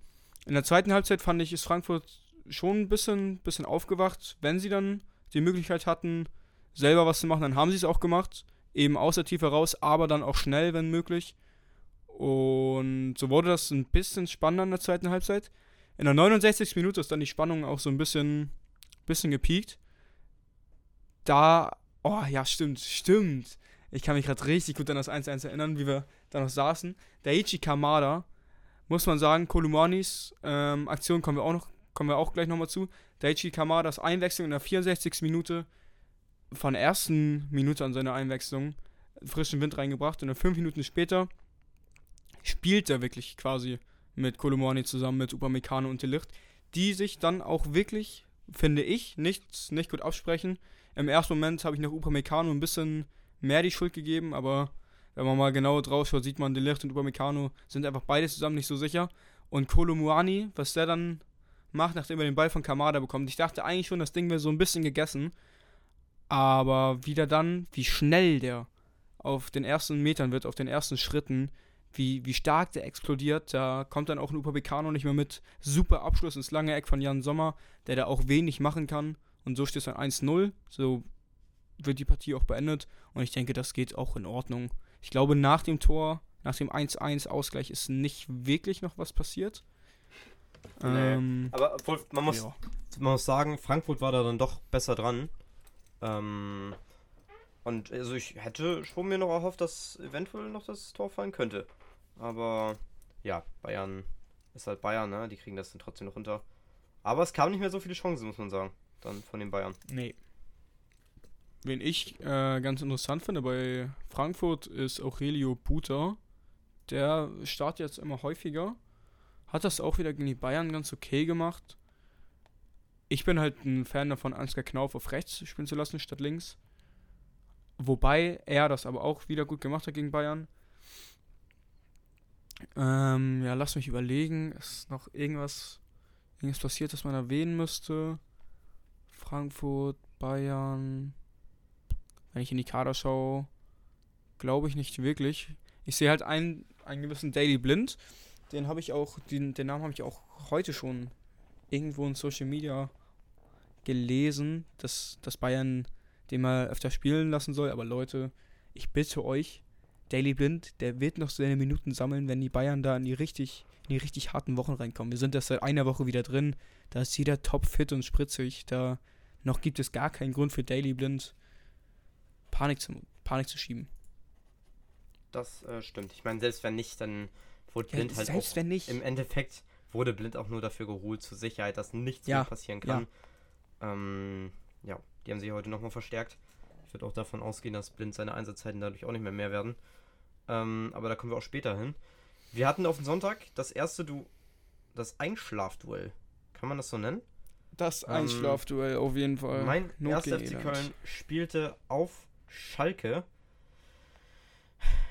In der zweiten Halbzeit fand ich, ist Frankfurt schon ein bisschen, bisschen aufgewacht. Wenn sie dann die Möglichkeit hatten, selber was zu machen, dann haben sie es auch gemacht. Eben aus der Tiefe raus, aber dann auch schnell, wenn möglich. Und so wurde das ein bisschen spannender in der zweiten Halbzeit. In der 69. Minute ist dann die Spannung auch so ein bisschen, bisschen gepiekt. Da, oh ja, stimmt, stimmt. Ich kann mich gerade richtig gut an das 1-1 erinnern, wie wir da noch saßen. Daichi Kamada muss man sagen, Kolumanis ähm, Aktion kommen wir auch noch, kommen wir auch gleich nochmal zu. Daichi Kamadas Einwechslung in der 64. Minute von der ersten Minute an seiner Einwechslung frischen Wind reingebracht und dann fünf Minuten später spielt er wirklich quasi mit Kolumani zusammen mit Upamecano und Delicht, die sich dann auch wirklich, finde ich, nicht, nicht gut absprechen. Im ersten Moment habe ich nach Upamecano ein bisschen mehr die Schuld gegeben, aber wenn man mal genau drauf schaut, sieht man, Delicht und Upamecano sind einfach beide zusammen nicht so sicher. Und Kolomuani, was der dann macht, nachdem er den Ball von Kamada bekommt. Ich dachte eigentlich schon, das Ding wäre so ein bisschen gegessen. Aber wieder dann, wie schnell der auf den ersten Metern wird, auf den ersten Schritten, wie, wie stark der explodiert. Da kommt dann auch ein Upamecano nicht mehr mit. Super Abschluss ins lange Eck von Jan Sommer, der da auch wenig machen kann. Und so steht es dann 1-0. So wird die Partie auch beendet. Und ich denke, das geht auch in Ordnung. Ich glaube, nach dem Tor, nach dem 1-1-Ausgleich ist nicht wirklich noch was passiert. Nee. Ähm, Aber obwohl, man muss, ja. man muss sagen, Frankfurt war da dann doch besser dran. Ähm, und also ich hätte schon mir noch erhofft, dass eventuell noch das Tor fallen könnte. Aber ja, Bayern ist halt Bayern, ne? Die kriegen das dann trotzdem noch runter. Aber es kamen nicht mehr so viele Chancen, muss man sagen. Dann von den Bayern. Nee. Wen ich äh, ganz interessant finde bei Frankfurt ist Aurelio Buter. Der startet jetzt immer häufiger. Hat das auch wieder gegen die Bayern ganz okay gemacht. Ich bin halt ein Fan davon, Ansgar Knauf auf rechts spielen zu lassen statt links. Wobei er das aber auch wieder gut gemacht hat gegen Bayern. Ähm, ja, lass mich überlegen. Ist noch irgendwas, irgendwas passiert, das man erwähnen müsste? Frankfurt, Bayern. Wenn ich in die Kader schaue, glaube ich nicht wirklich. Ich sehe halt einen, einen gewissen Daily Blind. Den habe ich auch, den, den Namen habe ich auch heute schon irgendwo in Social Media gelesen, dass, dass Bayern den mal öfter spielen lassen soll. Aber Leute, ich bitte euch, Daily Blind, der wird noch seine Minuten sammeln, wenn die Bayern da in die richtig, in die richtig harten Wochen reinkommen. Wir sind erst seit einer Woche wieder drin. Da ist jeder top fit und spritzig. Da noch gibt es gar keinen Grund für Daily Blind Panik zu, Panik zu schieben. Das äh, stimmt. Ich meine, selbst wenn nicht, dann wurde Blind ja, halt selbst auch wenn nicht. im Endeffekt wurde Blind auch nur dafür geholt zur Sicherheit, dass nichts ja, mehr passieren kann. Ja. Ähm, ja, die haben sich heute nochmal verstärkt. Ich würde auch davon ausgehen, dass Blind seine Einsatzzeiten dadurch auch nicht mehr mehr werden. Ähm, aber da kommen wir auch später hin. Wir hatten auf den Sonntag das erste Du, das Einschlafduell. Kann man das so nennen? Das Ähm, Einschlafduell auf jeden Fall. Mein Not erster FC. Köln spielte auf Schalke.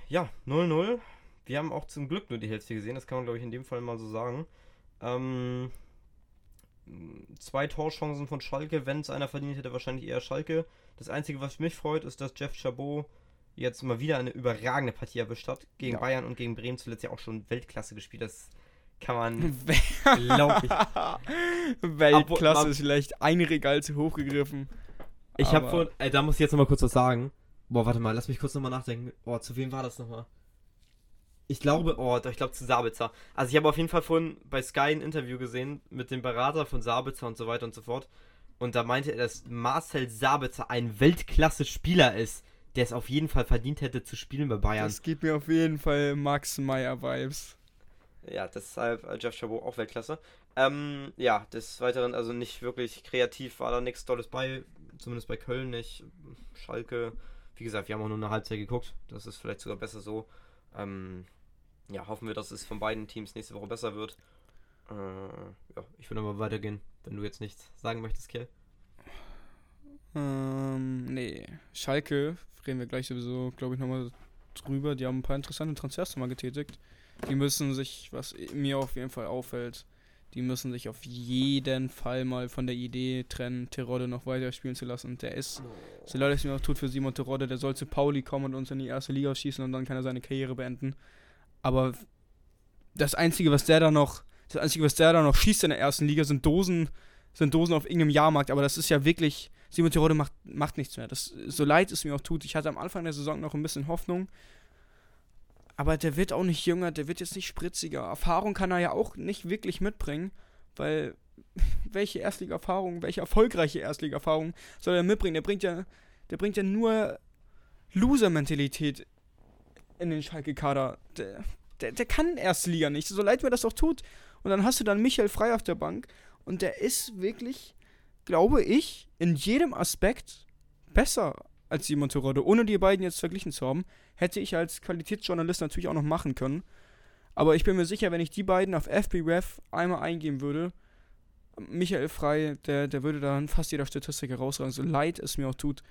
Ja, 0-0. Wir haben auch zum Glück nur die Hälfte gesehen, das kann man glaube ich in dem Fall mal so sagen. Ähm, zwei Torchancen von Schalke, wenn es einer verdient hätte, wahrscheinlich eher Schalke. Das Einzige, was mich freut, ist, dass Jeff Chabot jetzt mal wieder eine überragende Partie erwischt hat. Gegen Ja. Bayern und gegen Bremen zuletzt ja auch schon Weltklasse gespielt. Das kann man, Wel- glaub ich. Weltklasse Obwohl, ist vielleicht ein Regal zu hoch gegriffen. Ich habe vorhin, ey, da muss ich jetzt nochmal kurz was sagen. Boah, warte mal, lass mich kurz nochmal nachdenken. Oh, zu wem war das nochmal? Ich glaube, oh, doch, ich glaube zu Sabitzer. Also ich habe auf jeden Fall vorhin bei Sky ein Interview gesehen mit dem Berater von Sabitzer und so weiter und so fort. Und da meinte er, dass Marcel Sabitzer ein Weltklasse-Spieler ist, der es auf jeden Fall verdient hätte zu spielen bei Bayern. Das gibt mir auf jeden Fall Max Meyer-Vibes. Ja, deshalb äh, Jeff Chabot auch Weltklasse. Ähm, ja, des Weiteren, also nicht wirklich kreativ war da nichts Tolles bei, zumindest bei Köln nicht. Schalke, wie gesagt, wir haben auch nur eine Halbzeit geguckt. Das ist vielleicht sogar besser so. Ähm, ja, hoffen wir, dass es von beiden Teams nächste Woche besser wird. Äh, ja, ich würde aber weitergehen, wenn du jetzt nichts sagen möchtest, Kiel. Ähm, nee. Schalke, reden wir gleich sowieso, glaube ich, nochmal drüber. Die haben ein paar interessante Transfers mal getätigt. Die müssen sich, was mir auf jeden Fall auffällt, die müssen sich auf jeden Fall mal von der Idee trennen, Terodde noch weiter spielen zu lassen. Der ist, so leid es mir auch tut für Simon Terodde, der soll zu Pauli kommen und uns in die erste Liga schießen und dann kann er seine Karriere beenden. Aber das Einzige, was der da noch, das Einzige, was der da noch schießt in der ersten Liga, sind Dosen, sind Dosen auf irgendeinem Jahrmarkt. Aber das ist ja wirklich, Simon Terodde macht, macht nichts mehr. Das, so leid es mir auch tut. Ich hatte am Anfang der Saison noch ein bisschen Hoffnung. Aber der wird auch nicht jünger, der wird jetzt nicht spritziger. Erfahrung kann er ja auch nicht wirklich mitbringen, weil welche Erstliga-Erfahrung, welche erfolgreiche Erstliga-Erfahrung soll er mitbringen? Der bringt ja, der bringt ja nur Loser-Mentalität in den Schalke-Kader. Der, der, der kann Erstliga nicht, so leid mir das auch tut. Und dann hast du dann Michael Frei auf der Bank und der ist wirklich, glaube ich, in jedem Aspekt besser als Simon Terodde. Ohne die beiden jetzt verglichen zu haben, hätte ich als Qualitätsjournalist natürlich auch noch machen können. Aber ich bin mir sicher, wenn ich die beiden auf FBref einmal eingeben würde, Michael Frei, der, der würde da fast jeder Statistik herausragen, so leid es mir auch tut.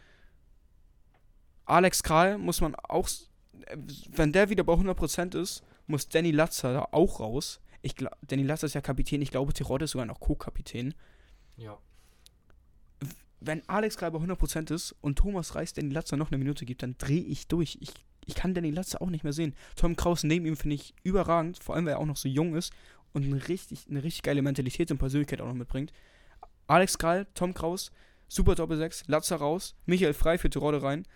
Alex Kral muss man auch, wenn der wieder bei 100% ist, muss Danny Latzer da auch raus. Ich glaub, Danny Latzer ist ja Kapitän, ich glaube, Terodde ist sogar noch Co-Kapitän. Ja. Wenn Alex bei 100% ist und Thomas Reis Danny Latzer noch eine Minute gibt, dann drehe ich durch. Ich, ich kann Danny Latzer auch nicht mehr sehen. Tom Kraus neben ihm finde ich überragend, vor allem weil er auch noch so jung ist und eine richtig, eine richtig geile Mentalität und Persönlichkeit auch noch mitbringt. Alex Kral, Tom Kraus, super Doppel 6, Latzer raus, Michael Frei für Tirode rein.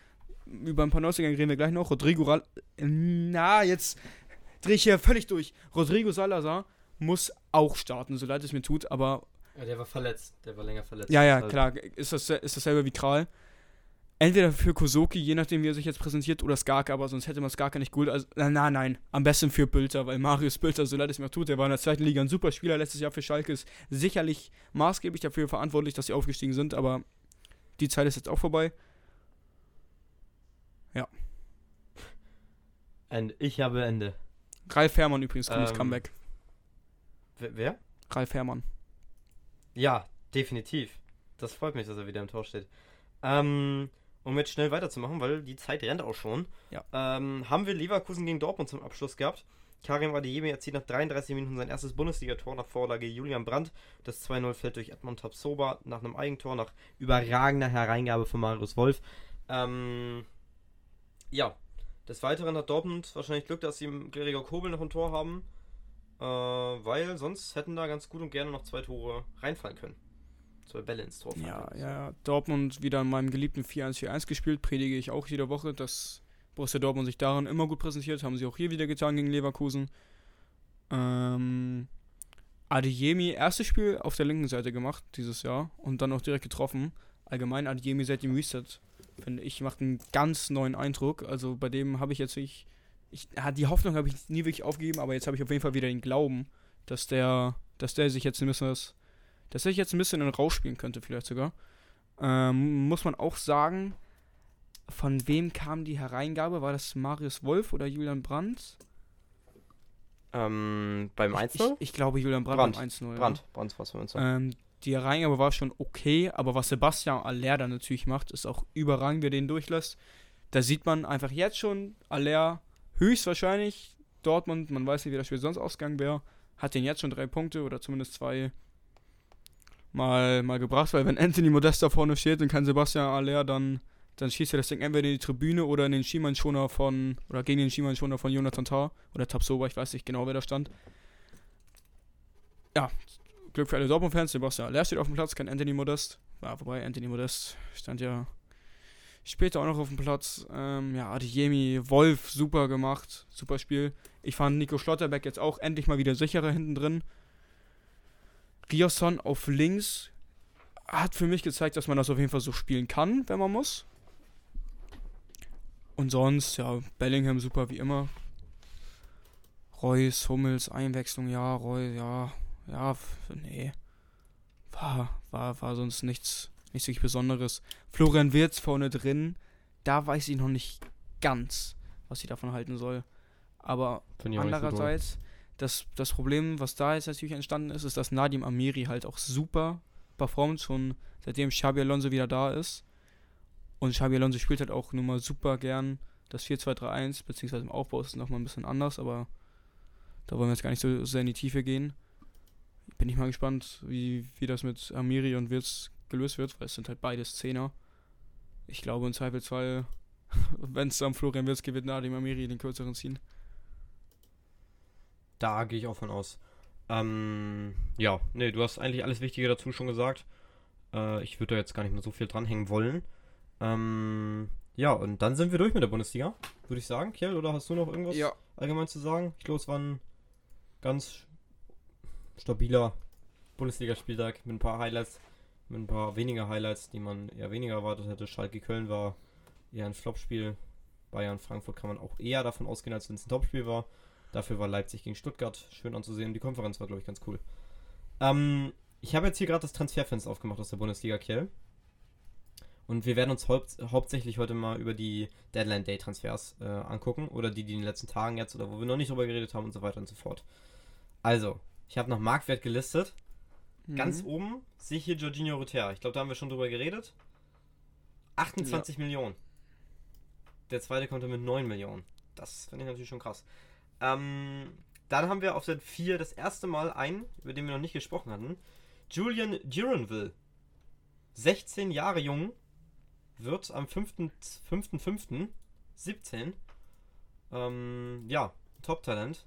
Über ein paar Neuzugänge reden wir gleich noch. Rodrigo Ral Na, jetzt drehe ich hier völlig durch. Rodrigo Salazar muss auch starten, so leid es mir tut, aber ja. Der war verletzt, der war länger verletzt. ja, ja, Deshalb- klar. Ist, das, ist dasselbe wie Kral. Entweder für Kosoki, je nachdem, wie er sich jetzt präsentiert, oder Skarka, aber sonst hätte man Skarka nicht geholt. Also, nein, nein, nein. Am besten für Bülter, weil Marius Bülter, so leid es mir tut, der war in der zweiten Liga ein super Spieler letztes Jahr für Schalke, ist sicherlich maßgeblich dafür verantwortlich, dass sie aufgestiegen sind, aber die Zeit ist jetzt auch vorbei. Und ich habe Ende. Ralf Herrmann übrigens, cooles Ähm, Comeback. Wer? wer? Ralf Herrmann. Ja, definitiv. Das freut mich, dass er wieder im Tor steht. Ähm, um jetzt schnell weiterzumachen, weil die Zeit rennt auch schon. Ja. Ähm, haben wir Leverkusen gegen Dortmund zum Abschluss gehabt. Karim Adeyemi erzielt nach 33 Minuten sein erstes Bundesligator nach Vorlage Julian Brandt. Das 2-0 fällt durch Edmond Tapsoba nach einem Eigentor, nach überragender Hereingabe von Marius Wolf. Ähm, ja, des Weiteren hat Dortmund wahrscheinlich Glück, dass sie Gregor Kobel noch ein Tor haben. Äh, weil sonst hätten da ganz gut und gerne noch zwei Tore reinfallen können. Zwei Bälle ins Tor Ja, ja, Dortmund wieder in meinem geliebten 4-1-4-1 gespielt, predige ich auch jede Woche, dass Borussia Dortmund sich darin immer gut präsentiert, haben sie auch hier wieder getan gegen Leverkusen. Ähm, Adeyemi, erstes Spiel auf der linken Seite gemacht dieses Jahr und dann auch direkt getroffen. Allgemein Adeyemi seit dem Reset, finde ich, macht einen ganz neuen Eindruck. Also bei dem habe ich jetzt nicht, ich, die Hoffnung habe ich nie wirklich aufgegeben, aber jetzt habe ich auf jeden Fall wieder den Glauben, dass der, dass der sich jetzt ein bisschen was dass er sich jetzt ein bisschen in Rausch spielen könnte, vielleicht sogar. Ähm, muss man auch sagen, Von wem kam die Hereingabe? War das Marius Wolf oder Julian Brandt? Ähm, beim Ich, 1-0? ich glaube Julian Brandt, Brandt. beim 1-0. ja. Brand. Brand was für uns. Ähm, die Hereingabe war schon okay, aber was Sebastian Aller dann natürlich macht, ist auch überragend, wie er den durchlässt. Da sieht man einfach jetzt schon, Aller höchstwahrscheinlich Dortmund, man weiß nicht, wie das Spiel sonst ausgegangen wäre, hat den jetzt schon drei Punkte oder zumindest zwei mal, mal gebracht, weil wenn Anthony Modest da vorne steht und kann Sebastian Aller dann, dann schießt er das Ding entweder in die Tribüne oder in den Schiemann-Schoner von, oder gegen den Schiemann-Schoner von Jonathan Tah oder Tabsoba, ich weiß nicht genau, wer da stand. Ja, Glück für alle Dortmund-Fans. Sebastian Aller steht auf dem Platz, kein Anthony Modest. Ja, wobei Anthony Modest stand ja später auch noch auf dem Platz. Ähm, ja, Adeyemi, Wolf, super gemacht. Super Spiel. Ich fand Nico Schlotterbeck jetzt auch endlich mal wieder sicherer hinten drin. Riasson auf links hat für mich gezeigt, dass man das auf jeden Fall so spielen kann, wenn man muss. Und sonst, ja, Bellingham super wie immer. Reus, Hummels, Einwechslung, ja, Reus, ja, ja, nee. War, war, war sonst nichts, nichts wirklich Besonderes. Florian Wirtz vorne drin, da weiß ich noch nicht ganz, was ich davon halten soll. Aber andererseits, das, das Problem, was da jetzt natürlich entstanden ist, ist, dass Nadim Amiri halt auch super performt, schon seitdem Xabi Alonso wieder da ist. Und Xabi Alonso spielt halt auch nun mal super gern das 4-2-3-1, beziehungsweise im Aufbau ist es nochmal ein bisschen anders, aber da wollen wir jetzt gar nicht so sehr in die Tiefe gehen. Bin ich mal gespannt, wie, wie das mit Amiri und Wirtz gelöst wird, weil es sind halt beides Zehner. Ich glaube im Zweifelsfall, wenn es am Florian Wirtz geht, wird Nadim Amiri den kürzeren ziehen. Da gehe ich auch von aus. Ähm, ja, nee, du hast eigentlich alles Wichtige dazu schon gesagt. Äh, ich würde da jetzt gar nicht mehr so viel dranhängen wollen. Ähm, ja, und dann sind wir durch mit der Bundesliga, würde ich sagen. Kjell, oder hast du noch irgendwas allgemein zu sagen? Ich glaube, es war ein ganz stabiler Bundesligaspieltag mit ein paar Highlights, mit ein paar weniger Highlights, die man eher weniger erwartet hätte. Schalke Köln war eher ein Flopspiel. Bayern Frankfurt kann man auch eher davon ausgehen, als wenn es ein Topspiel war. Dafür war Leipzig gegen Stuttgart schön anzusehen. Die Konferenz war, glaube ich, ganz cool. Ähm, ich habe jetzt hier gerade das Transferfenster aufgemacht aus der Bundesliga, Kiel. Und wir werden uns haupt hauptsächlich heute mal über die Deadline Day Transfers äh, angucken. Oder die, die in den letzten Tagen jetzt, oder wo wir noch nicht drüber geredet haben und so weiter und so fort. Also, ich habe nach Marktwert gelistet. Ganz Mhm. oben sehe ich hier Jorginho Rutera. Ich glaube, da haben wir schon drüber geredet. 28 Millionen. Der zweite kommt dann mit 9 Millionen. Das finde ich natürlich schon krass. Ähm, dann haben wir auf der 4 das erste Mal einen, über den wir noch nicht gesprochen hatten. Julian Duranville. 16 Jahre jung. Wird am 5.5.17. Ähm, ja, Top-Talent.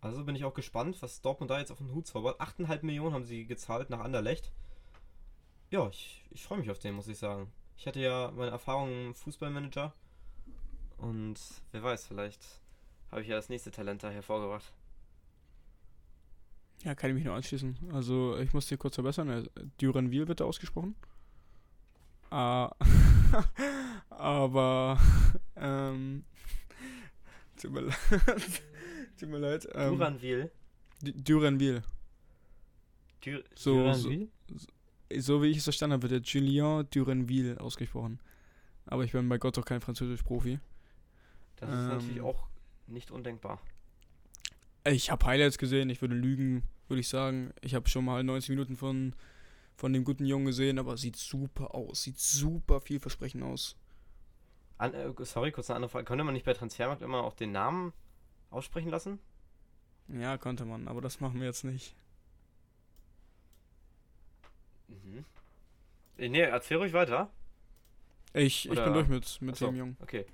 Also bin ich auch gespannt, was Dortmund da jetzt auf den Hut zaubert. 8,5 Millionen haben sie gezahlt nach Anderlecht. Ja, ich, ich freue mich auf den, muss ich sagen. Ich hatte ja meine Erfahrungen im Fußballmanager. Und wer weiß, vielleicht habe ich ja das nächste Talent da hervorgebracht. Ja, kann ich mich nur anschließen. Also, ich muss dir kurz verbessern. äh, Duranville wird da ausgesprochen. Ah, aber, ähm, tut mir leid. Tut mir leid. Ähm, Duranville. D- Duranville. Dur So- Duranville? So wie ich es verstanden habe, wird der Julien Duranville ausgesprochen. Aber ich bin bei Gott doch kein Französisch-Profi. Das ist Ähm. natürlich auch nicht undenkbar. Ich habe Highlights gesehen, ich würde lügen, würde ich sagen. Ich habe schon mal 90 Minuten von, von dem guten Jungen gesehen, aber sieht super aus. Sieht super vielversprechend aus. An, äh, sorry, kurz eine andere Frage. Könnte man nicht bei Transfermarkt immer auch den Namen aussprechen lassen? Ja, konnte man, aber das machen wir jetzt nicht. Mhm. Äh, Nee, erzähl ruhig weiter. Ich, ich bin durch mit, mit Achso, dem Jungen. Okay.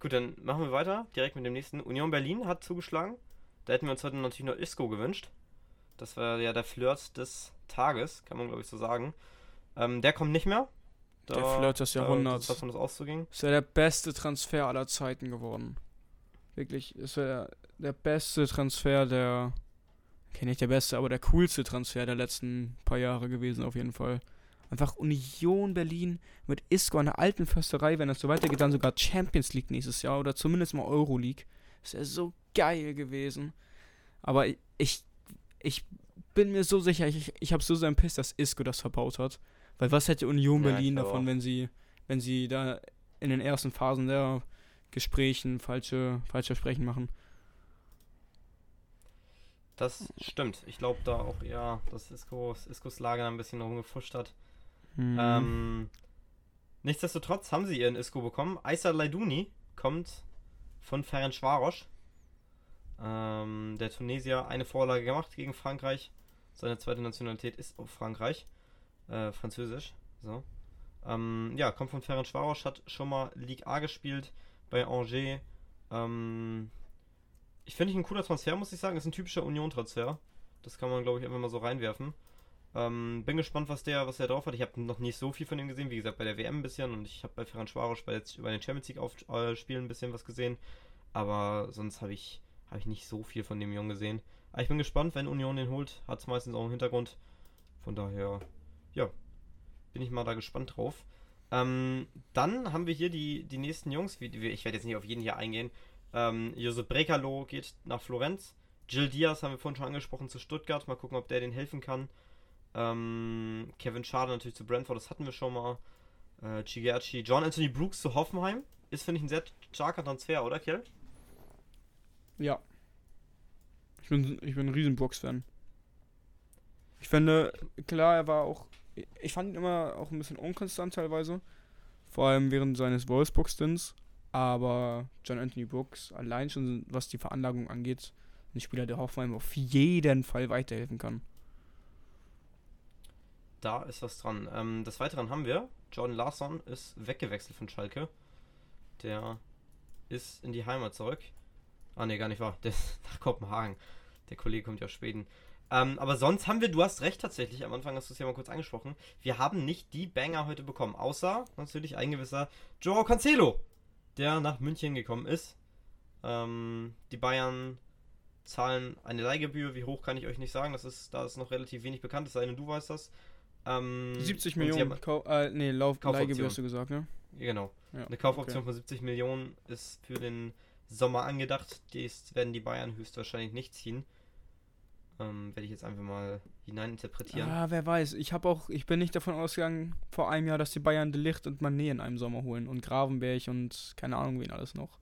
Gut, dann machen wir weiter, direkt mit dem nächsten. Union Berlin hat zugeschlagen. Da hätten wir uns heute natürlich noch Isco gewünscht. Das war ja der Flirt des Tages, kann man glaube ich so sagen. Ähm, der kommt nicht mehr. Der Flirt des Jahrhunderts. Davon das auszuging. Ist ja der beste Transfer aller Zeiten geworden. Wirklich, ist ja der, beste Transfer der. Okay, nicht der beste, aber der coolste Transfer der letzten paar Jahre gewesen, auf jeden Fall. Einfach Union Berlin mit Isco an der alten Försterei, wenn das so weitergeht, dann sogar Champions League nächstes Jahr oder zumindest mal Euro League. Das wäre so geil gewesen. Aber ich, ich, bin mir so sicher, ich, ich habe so seinen Piss, dass Isco das verbaut hat. Weil was hätte Union Ja, Berlin glaube davon, wenn sie, wenn sie da in den ersten Phasen der Gesprächen falsche, falsche Versprechen machen. Das stimmt. Ich glaube da auch eher, dass Iskos, Iskos Lager ein bisschen rumgefuscht hat. Mhm. Ähm, nichtsdestotrotz haben sie ihren Isko bekommen. Aisa Laiduni kommt von Ferencvaros. Ähm, der Tunesier eine Vorlage gemacht gegen Frankreich. Seine zweite Nationalität ist auch Frankreich. Äh, Französisch. So. Ähm, ja, kommt von Ferencvaros, hat schon mal Ligue A gespielt bei Angers. Ähm, ich finde ich ein cooler Transfer, muss ich sagen. Ist ein typischer Union-Transfer. Das kann man, glaube ich, einfach mal so reinwerfen. Ähm, bin gespannt, was der, was der drauf hat. Ich habe noch nicht so viel von ihm gesehen. Wie gesagt, bei der WM ein bisschen und ich habe bei Ferran Schwarosch bei, bei den Champions League auf, äh, ein bisschen was gesehen. Aber sonst habe ich, hab ich nicht so viel von dem Jungen gesehen. Aber ich bin gespannt, wenn Union den holt. Hat es meistens auch im Hintergrund. Von daher, ja, bin ich mal da gespannt drauf. Ähm, dann haben wir hier die, die nächsten Jungs. Ich werde jetzt nicht auf jeden hier eingehen. Ähm, Josep Brekalo geht nach Florenz. Jill Diaz haben wir vorhin schon angesprochen zu Stuttgart. Mal gucken, ob der den helfen kann. Ähm, Kevin Schade natürlich zu Brentford, das hatten wir schon mal. Äh, Chigerchi. John Anthony Brooks zu Hoffenheim. Ist, finde ich, ein sehr starker Transfer, oder, Kiel? Ja. Ich bin, ich bin ein riesen Brooks-Fan. Ich finde, klar, er war auch. Ich fand ihn immer auch ein bisschen unkonstant teilweise. Vor allem während seines Wolfsburg-Stints. Aber John Anthony Brooks, allein schon was die Veranlagung angeht, ein Spieler, der Hoffenheim auf jeden Fall weiterhelfen kann. Da ist was dran. Ähm, des Weiteren haben wir, Jordan Larsson ist weggewechselt von Schalke. Der ist in die Heimat zurück. Ah ne, gar nicht wahr. Der ist nach Kopenhagen. Der Kollege kommt ja aus Schweden. Ähm, aber sonst haben wir, du hast recht tatsächlich, am Anfang hast du es ja mal kurz angesprochen, wir haben nicht die Banger heute bekommen, außer natürlich ein gewisser Joao Cancelo, der nach München gekommen ist. Ähm, die Bayern zahlen eine Leihgebühr, wie hoch kann ich euch nicht sagen, das ist, da ist noch relativ wenig bekannt, es sei denn, du weißt das. Ähm, 70 Millionen, Kau äh, nee, Lauf Leihgebühr hast du gesagt, ne? Genau. Ja, Eine Kaufoption okay. von 70 Millionen ist für den Sommer angedacht. Dies werden die Bayern höchstwahrscheinlich nicht ziehen. Ähm, werde ich jetzt einfach mal hineininterpretieren. Ah, wer weiß. Ich habe auch, ich bin nicht davon ausgegangen vor einem Jahr, dass die Bayern De Licht und Mané in einem Sommer holen und Gravenberg und keine Ahnung wen alles noch.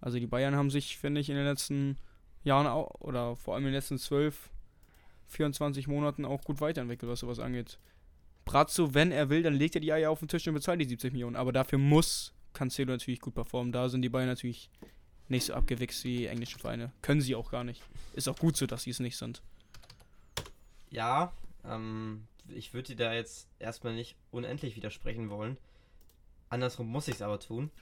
Also die Bayern haben sich, finde ich, in den letzten Jahren auch, oder vor allem in den letzten 12, 24 Monaten auch gut weiterentwickelt, was sowas angeht. Brazzo, wenn er will, dann legt er die Eier auf den Tisch und bezahlt die 70 Millionen. Aber dafür muss Cancelo natürlich gut performen. Da sind die Bayern natürlich nicht so abgewichst wie englischen Vereine. Können sie auch gar nicht. Ist auch gut so, dass sie es nicht sind. Ja, ähm, ich würde dir da jetzt erstmal nicht unendlich widersprechen wollen. Andersrum muss ich es aber tun,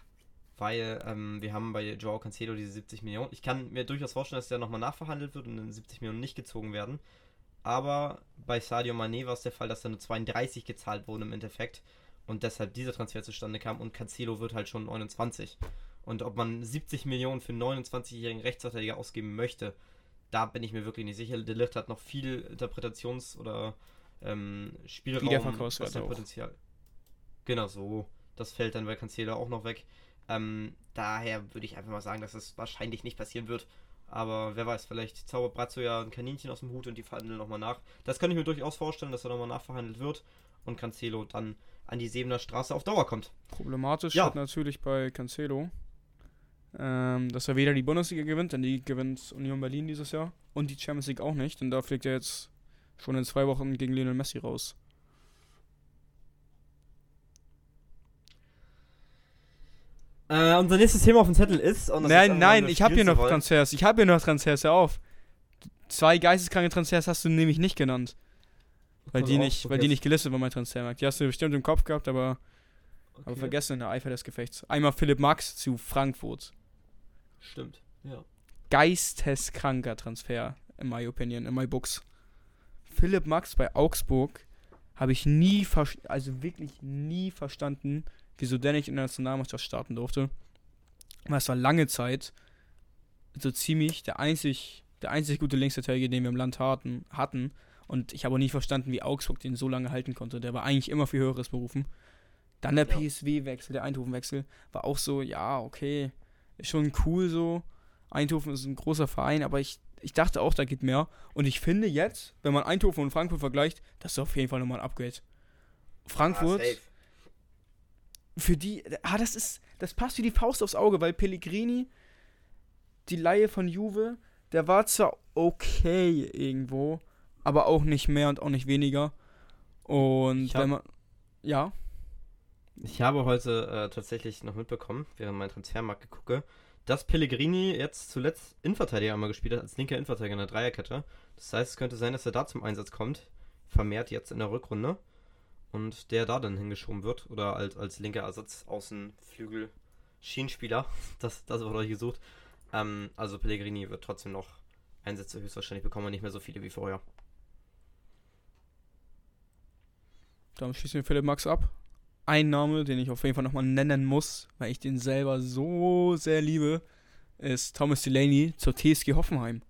weil ähm, wir haben bei Joao Cancelo diese 70 Millionen. Ich kann mir durchaus vorstellen, dass der nochmal nachverhandelt wird und dann 70 Millionen nicht gezogen werden. Aber bei Sadio Mane war es der Fall, dass da nur 32 gezahlt wurden im Endeffekt und deshalb dieser Transfer zustande kam und Cancelo wird halt schon 29. Und ob man 70 Millionen für einen 29-jährigen Rechtsverteidiger ausgeben möchte, da bin ich mir wirklich nicht sicher. De Ligt hat noch viel Interpretations- oder ähm, Spielraum. Was Potenzial. Genau so. Das fällt dann bei Cancelo auch noch weg. Ähm, daher würde ich einfach mal sagen, dass es wahrscheinlich nicht passieren wird. Aber wer weiß, vielleicht zaubert Brazzo ja ein Kaninchen aus dem Hut und die verhandeln nochmal nach. Das kann ich mir durchaus vorstellen, dass er nochmal nachverhandelt wird und Cancelo dann an die Sebener Straße auf Dauer kommt. Problematisch ja. natürlich bei Cancelo, ähm, dass er weder die Bundesliga gewinnt, denn die gewinnt Union Berlin dieses Jahr, und die Champions League auch nicht, denn da fliegt er jetzt schon in zwei Wochen gegen Lionel Messi raus. Äh, unser nächstes Thema auf dem Zettel ist. nein, nein, ich habe hier noch Transfers. Ich habe hier noch Transfers, hör auf. Zwei geisteskranke Transfers hast du nämlich nicht genannt. Weil die, nicht, weil die nicht gelistet waren, mein Transfermarkt. Die hast du bestimmt im Kopf gehabt, aber, okay. aber vergessen in der Eifer des Gefechts. Einmal Philipp Max zu Frankfurt. Stimmt, ja. Geisteskranker Transfer, in my opinion, in my books. Philipp Max bei Augsburg habe ich nie, also wirklich nie verstanden, wieso der nicht in der Nationalmannschaft starten durfte. Weil es war lange Zeit so ziemlich der einzig, der einzig gute Linksverteidiger, den wir im Land hatten, hatten. Und ich habe auch nie verstanden, wie Augsburg den so lange halten konnte. Der war eigentlich immer für Höheres berufen. Dann der ja. PSW-Wechsel, der Eindhoven-Wechsel, war auch so, ja, okay, ist schon cool so. Eindhoven ist ein großer Verein, aber ich, ich dachte auch, da geht mehr. Und ich finde jetzt, wenn man Eindhoven und Frankfurt vergleicht, das ist auf jeden Fall nochmal ein Upgrade. Frankfurt, ah, für die, ah, das ist, das passt wie die Faust aufs Auge, weil Pellegrini, die Laie von Juve, der war zwar okay irgendwo, aber auch nicht mehr und auch nicht weniger. Und hab- wenn man. Ja. Ich habe heute äh, tatsächlich noch mitbekommen, während mein Transfermarkt gegucke, dass Pellegrini jetzt zuletzt Innenverteidiger einmal gespielt hat, als linker Innenverteidiger in der Dreierkette. Das heißt, es könnte sein, dass er da zum Einsatz kommt, vermehrt jetzt in der Rückrunde. Und der da dann hingeschoben wird oder als, als linker Ersatz Außenflügel Schienenspieler. Das, das wurde gesucht. Ähm, also Pellegrini wird trotzdem noch Einsätze höchstwahrscheinlich bekommen, nicht mehr so viele wie vorher. Dann schließen wir Philipp Max ab. Ein Name, den ich auf jeden Fall nochmal nennen muss, weil ich den selber so sehr liebe, ist Thomas Delaney zur TSG Hoffenheim.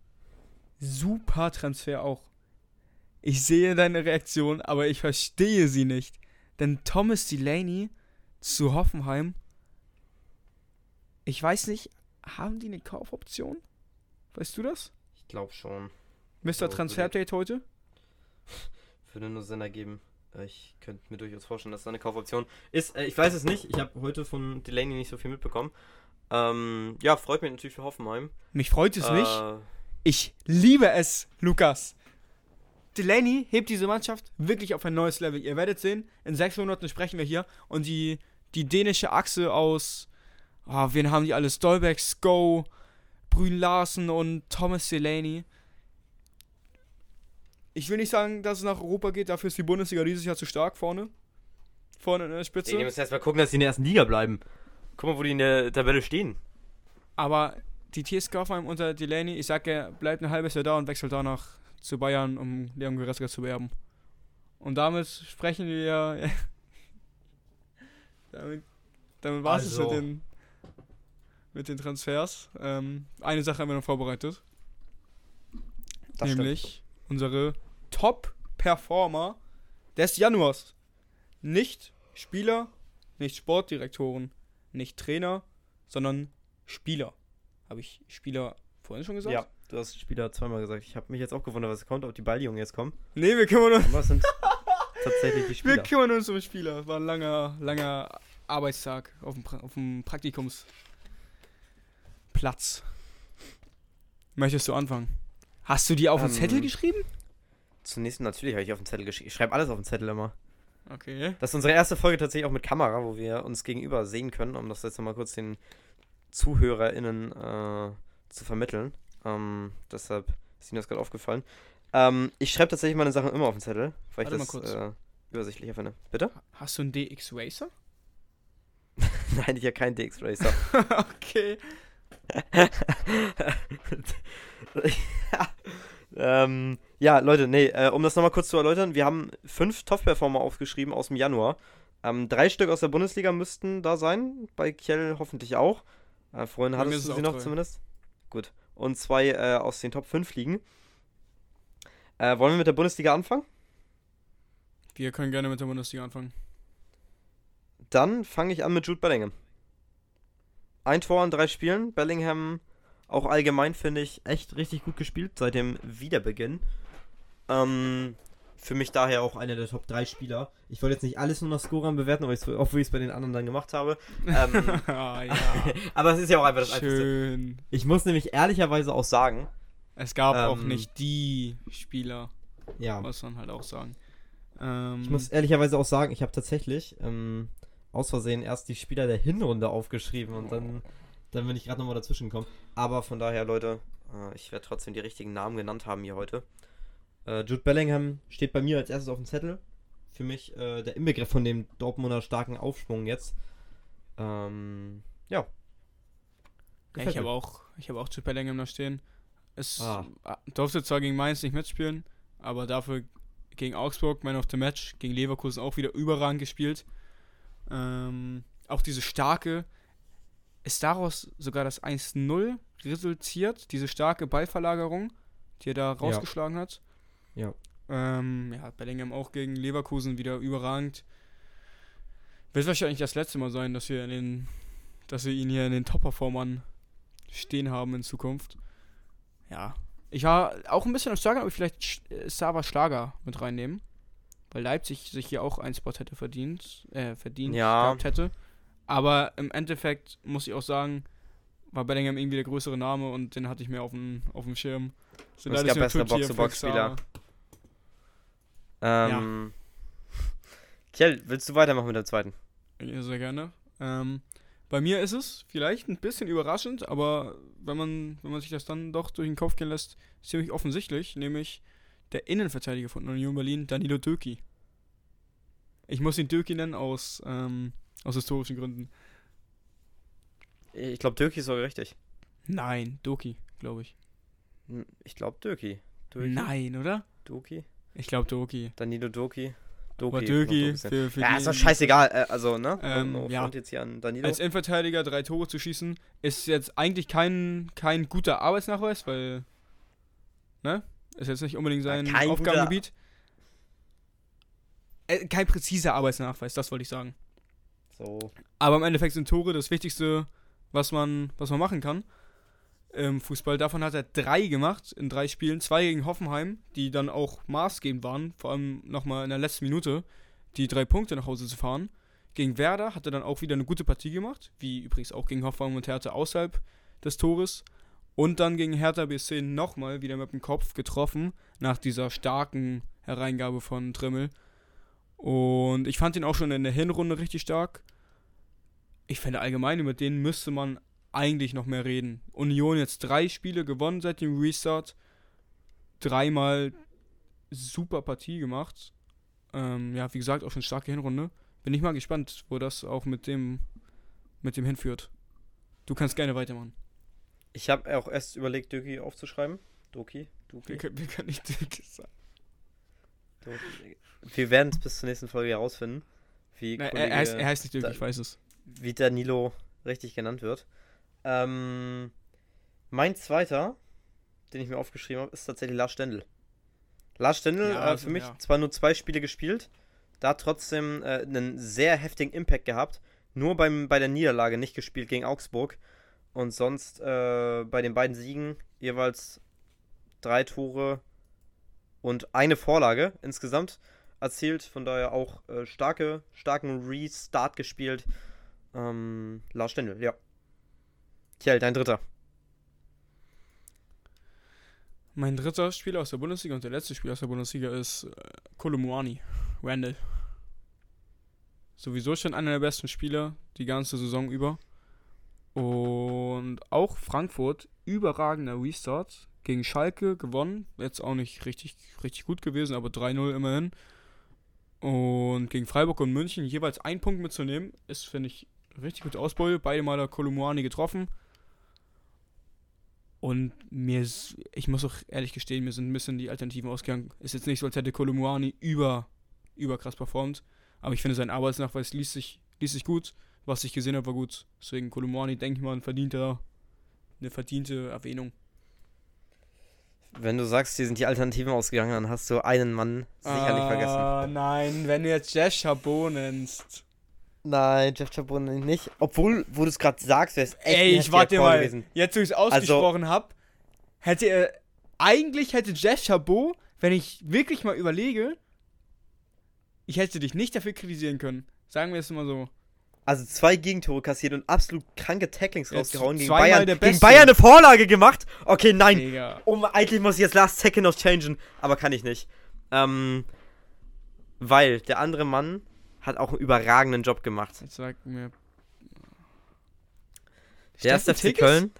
Super Transfer auch. Ich sehe deine Reaktion, aber ich verstehe sie nicht. Denn Thomas Delaney zu Hoffenheim, ich weiß nicht, haben die eine Kaufoption? Weißt du das? Ich glaube schon. Mr. So, Transfer-Update heute? Würde nur Sinn ergeben. Äh, Ich könnte mir durchaus vorstellen, dass da eine Kaufoption ist. Äh, Ich weiß es nicht. Ich habe heute von Delaney nicht so viel mitbekommen. Ähm, ja, freut mich natürlich für Hoffenheim. Mich freut es nicht. Äh, Ich liebe es, Lukas. Delaney hebt diese Mannschaft wirklich auf ein neues Level. Ihr werdet sehen, in sechs Monaten sprechen wir hier und die, die dänische Achse aus, ah, wen haben die alles? Dolbeck, Sko, Brün Larsen und Thomas Delaney. Ich will nicht sagen, dass es nach Europa geht, dafür ist die Bundesliga dieses Jahr zu stark vorne. Vorne in der Spitze. die müssen erstmal gucken, dass sie in der ersten Liga bleiben. Guck mal, wo die in der Tabelle stehen. Aber die TSG Hoffenheim unter Delaney, ich sag, er bleibt ein halbes Jahr da und wechselt danach zu Bayern, um Leon Goretzka zu beerben. Und damit sprechen wir. damit damit war es Also. mit den, mit den Transfers. Ähm, eine Sache haben wir noch vorbereitet. Das nämlich unsere Top-Performer des Januars. Nicht Spieler, nicht Sportdirektoren, nicht Trainer, sondern Spieler. Habe ich Spieler vorhin schon gesagt? Ja, du hast Spieler zweimal gesagt. Ich habe mich jetzt auch gewundert, was kommt, ob die Balljungen jetzt kommen. Nee, wir kümmern uns, es sind tatsächlich die wir Spieler. kümmern uns um Spieler. War ein langer, langer Arbeitstag auf dem, pra auf dem Praktikumsplatz. Möchtest du anfangen? Hast du die auf den Ähm, Zettel geschrieben? Zunächst natürlich habe ich auf den Zettel geschrieben. Ich schreibe alles auf den Zettel immer. Okay. Das ist unsere erste Folge tatsächlich auch mit Kamera, wo wir uns gegenüber sehen können, um das jetzt nochmal kurz den ZuhörerInnen äh, zu vermitteln. Ähm, deshalb ist Ihnen das gerade aufgefallen. Ähm, ich schreibe tatsächlich meine Sachen immer auf den Zettel, weil Warte ich mal das kurz. äh, übersichtlicher finde. Bitte? Hast du einen DX Racer? Nein, ich habe keinen DX Racer. okay. ähm, ja, Leute, nee, äh, um das nochmal kurz zu erläutern, wir haben fünf Top-Performer aufgeschrieben aus dem Januar. Ähm, drei Stück aus der Bundesliga müssten da sein, bei Kiel hoffentlich auch. Äh, vorhin hattest es du sie noch drei. zumindest. Gut. Und zwei äh, aus den Top 5 liegen. Äh, wollen wir mit der Bundesliga anfangen? Wir können gerne mit der Bundesliga anfangen. Dann fange ich an mit Jude Bellingham. Ein Tor in drei Spielen. Bellingham auch allgemein finde ich echt richtig gut gespielt seit dem Wiederbeginn. Ähm, für mich daher auch einer der Top 3 Spieler. Ich wollte jetzt nicht alles nur nach Scorern bewerten, aber ich- obwohl ich es bei den anderen dann gemacht habe. Ähm, ah, aber es ist ja auch einfach das Einfachste. Schön. Ich muss nämlich ehrlicherweise auch sagen, Es gab auch Ähm, nicht die Spieler, ja, muss man halt auch sagen. Ähm, ich muss ehrlicherweise auch sagen, ich habe tatsächlich ähm, aus Versehen erst die Spieler der Hinrunde aufgeschrieben und dann, dann bin ich gerade nochmal dazwischen gekommen. Aber von daher, Leute, äh, ich werde trotzdem die richtigen Namen genannt haben hier heute. Äh, Jude Bellingham steht bei mir als erstes auf dem Zettel. Für mich äh, der Inbegriff von dem Dortmunder starken Aufschwung jetzt. Ähm, ja. Gefällt ich habe auch, ich habe auch Jude Bellingham da stehen. Es ah, durfte zwar gegen Mainz nicht mitspielen, aber dafür gegen Augsburg, Man of the Match, gegen Leverkusen auch wieder überragend gespielt. Ähm, auch diese starke, ist daraus sogar das 1-0 resultiert, diese starke Ballverlagerung, die er da rausgeschlagen hat. Ja. Ähm, ja, Bellingham auch gegen Leverkusen wieder überragend. Wird wahrscheinlich das letzte Mal sein, dass wir in den, dass wir ihn hier in den Top-Performern stehen haben in Zukunft. Ja. Ich war auch ein bisschen am Schlager, aber vielleicht Sava Schlager mit reinnehmen. Weil Leipzig sich hier auch einen Spot hätte verdient, äh, verdient Ja. gehabt hätte. Aber im Endeffekt muss ich auch sagen, war Bellingham irgendwie der größere Name und den hatte ich mehr auf dem, auf dem Schirm. So, Und es da gab ist mir bessere Tucci, Box-to-Box-Spieler. Ähm, Kjell, willst du weitermachen mit der zweiten? Ja, sehr gerne. Ähm, bei mir ist es vielleicht ein bisschen überraschend, aber wenn man, wenn man sich das dann doch durch den Kopf gehen lässt, ziemlich offensichtlich, nämlich der Innenverteidiger von Union Berlin, Danilo Döki. Ich muss ihn Döki nennen aus, ähm, aus historischen Gründen. Ich glaube, Döki ist sogar richtig. Nein, Doki, glaube ich. Hm, Ich glaube, Döki. Nein, oder? Doki? Ich glaube Doki. Danilo Doki? Aber Doki. Ein bisschen. für, für Ja, ist doch scheißegal. Äh, also, ne? Ähm, no, ja. jetzt hier an Danilo. Als Innenverteidiger drei Tore zu schießen, ist jetzt eigentlich kein, kein guter Arbeitsnachweis, weil, ne? Ist jetzt nicht unbedingt sein kein guter- Aufgabengebiet. Äh, kein präziser Arbeitsnachweis, das wollte ich sagen. so. Aber im Endeffekt sind Tore das Wichtigste, was man, was man machen kann. Im Fußball, davon hat er drei gemacht in drei Spielen. Zwei gegen Hoffenheim, die dann auch maßgebend waren, vor allem nochmal in der letzten Minute, die drei Punkte nach Hause zu fahren. Gegen Werder hat er dann auch wieder eine gute Partie gemacht, wie übrigens auch gegen Hoffenheim und Hertha außerhalb des Tores. Und dann gegen Hertha BSC nochmal wieder mit dem Kopf getroffen, nach dieser starken Hereingabe von Trimmel. Und ich fand ihn auch schon in der Hinrunde richtig stark ich finde allgemein, über den müsste man eigentlich noch mehr reden. Union jetzt drei Spiele gewonnen seit dem Restart. Dreimal super Partie gemacht. Ähm, ja, wie gesagt, auch schon starke Hinrunde. Bin ich mal gespannt, wo das auch mit dem, mit dem hinführt. Du kannst gerne weitermachen. Ich habe auch erst überlegt, Döki aufzuschreiben. Doki? Wir, Doki? können- wir können nicht Dicke sagen. Doki. Wir werden es bis zur nächsten Folge herausfinden, wie, Nein, Kollege, er, heißt, er heißt nicht Dirk, da- ich weiß es. wie Danilo richtig genannt wird. Ähm, mein zweiter, den ich mir aufgeschrieben habe, ist tatsächlich Lars Stendel. Lars Stendel, Ja, äh, also, für mich ja. zwar nur zwei Spiele gespielt, da trotzdem äh, einen sehr heftigen Impact gehabt. Nur beim, bei der Niederlage nicht gespielt gegen Augsburg. Und sonst äh, bei den beiden Siegen jeweils drei Tore und eine Vorlage insgesamt erzielt. Von daher auch äh, starke, starken Restart gespielt. Ähm, Lars Stendel, ja. Kjell, dein dritter. Mein dritter Spieler aus der Bundesliga und der letzte Spieler aus der Bundesliga ist äh, Kolomuani, Randall. Sowieso schon einer der besten Spieler die ganze Saison über. Und auch Frankfurt, überragender Restart. Gegen Schalke gewonnen. Jetzt auch nicht richtig, richtig gut gewesen, aber 3-0 immerhin. Und gegen Freiburg und München jeweils einen Punkt mitzunehmen, ist, finde ich, richtig gute Ausbeute. Beide Mal der Kolomuani getroffen. Und mir ist, ich muss auch ehrlich gestehen, mir sind ein bisschen die Alternativen ausgegangen. Ist jetzt nicht so, als hätte Kolumuani über, über krass performt. Aber ich finde, sein Arbeitsnachweis liest sich, liest sich gut. Was ich gesehen habe, war gut. Deswegen Kolumuani, denke ich mal, ein verdienter, eine verdiente Erwähnung. Wenn du sagst, dir sind die Alternativen ausgegangen, dann hast du einen Mann sicherlich vergessen. Ah, nein, wenn du jetzt Jeff Chabot nennst. Nein, Jeff Chabot nicht. Obwohl, wo du es gerade sagst, wäre es echt Ey, ich warte mal. gewesen. Jetzt, wo ich es ausgesprochen hab, hätte er. Eigentlich hätte Jeff Chabot, wenn ich wirklich mal überlege, ich hätte dich nicht dafür kritisieren können. Sagen wir es mal so. Also zwei Gegentore kassiert und absolut kranke Tacklings rausgehauen. Gegen Bayern, gegen. Bayern eine Vorlage gemacht. Okay, nein. Um, eigentlich muss ich jetzt Last Second noch changen, aber kann ich nicht. Ähm, weil der andere Mann hat auch einen überragenden Job gemacht. Jetzt sag mir. Der erste FC? Köln,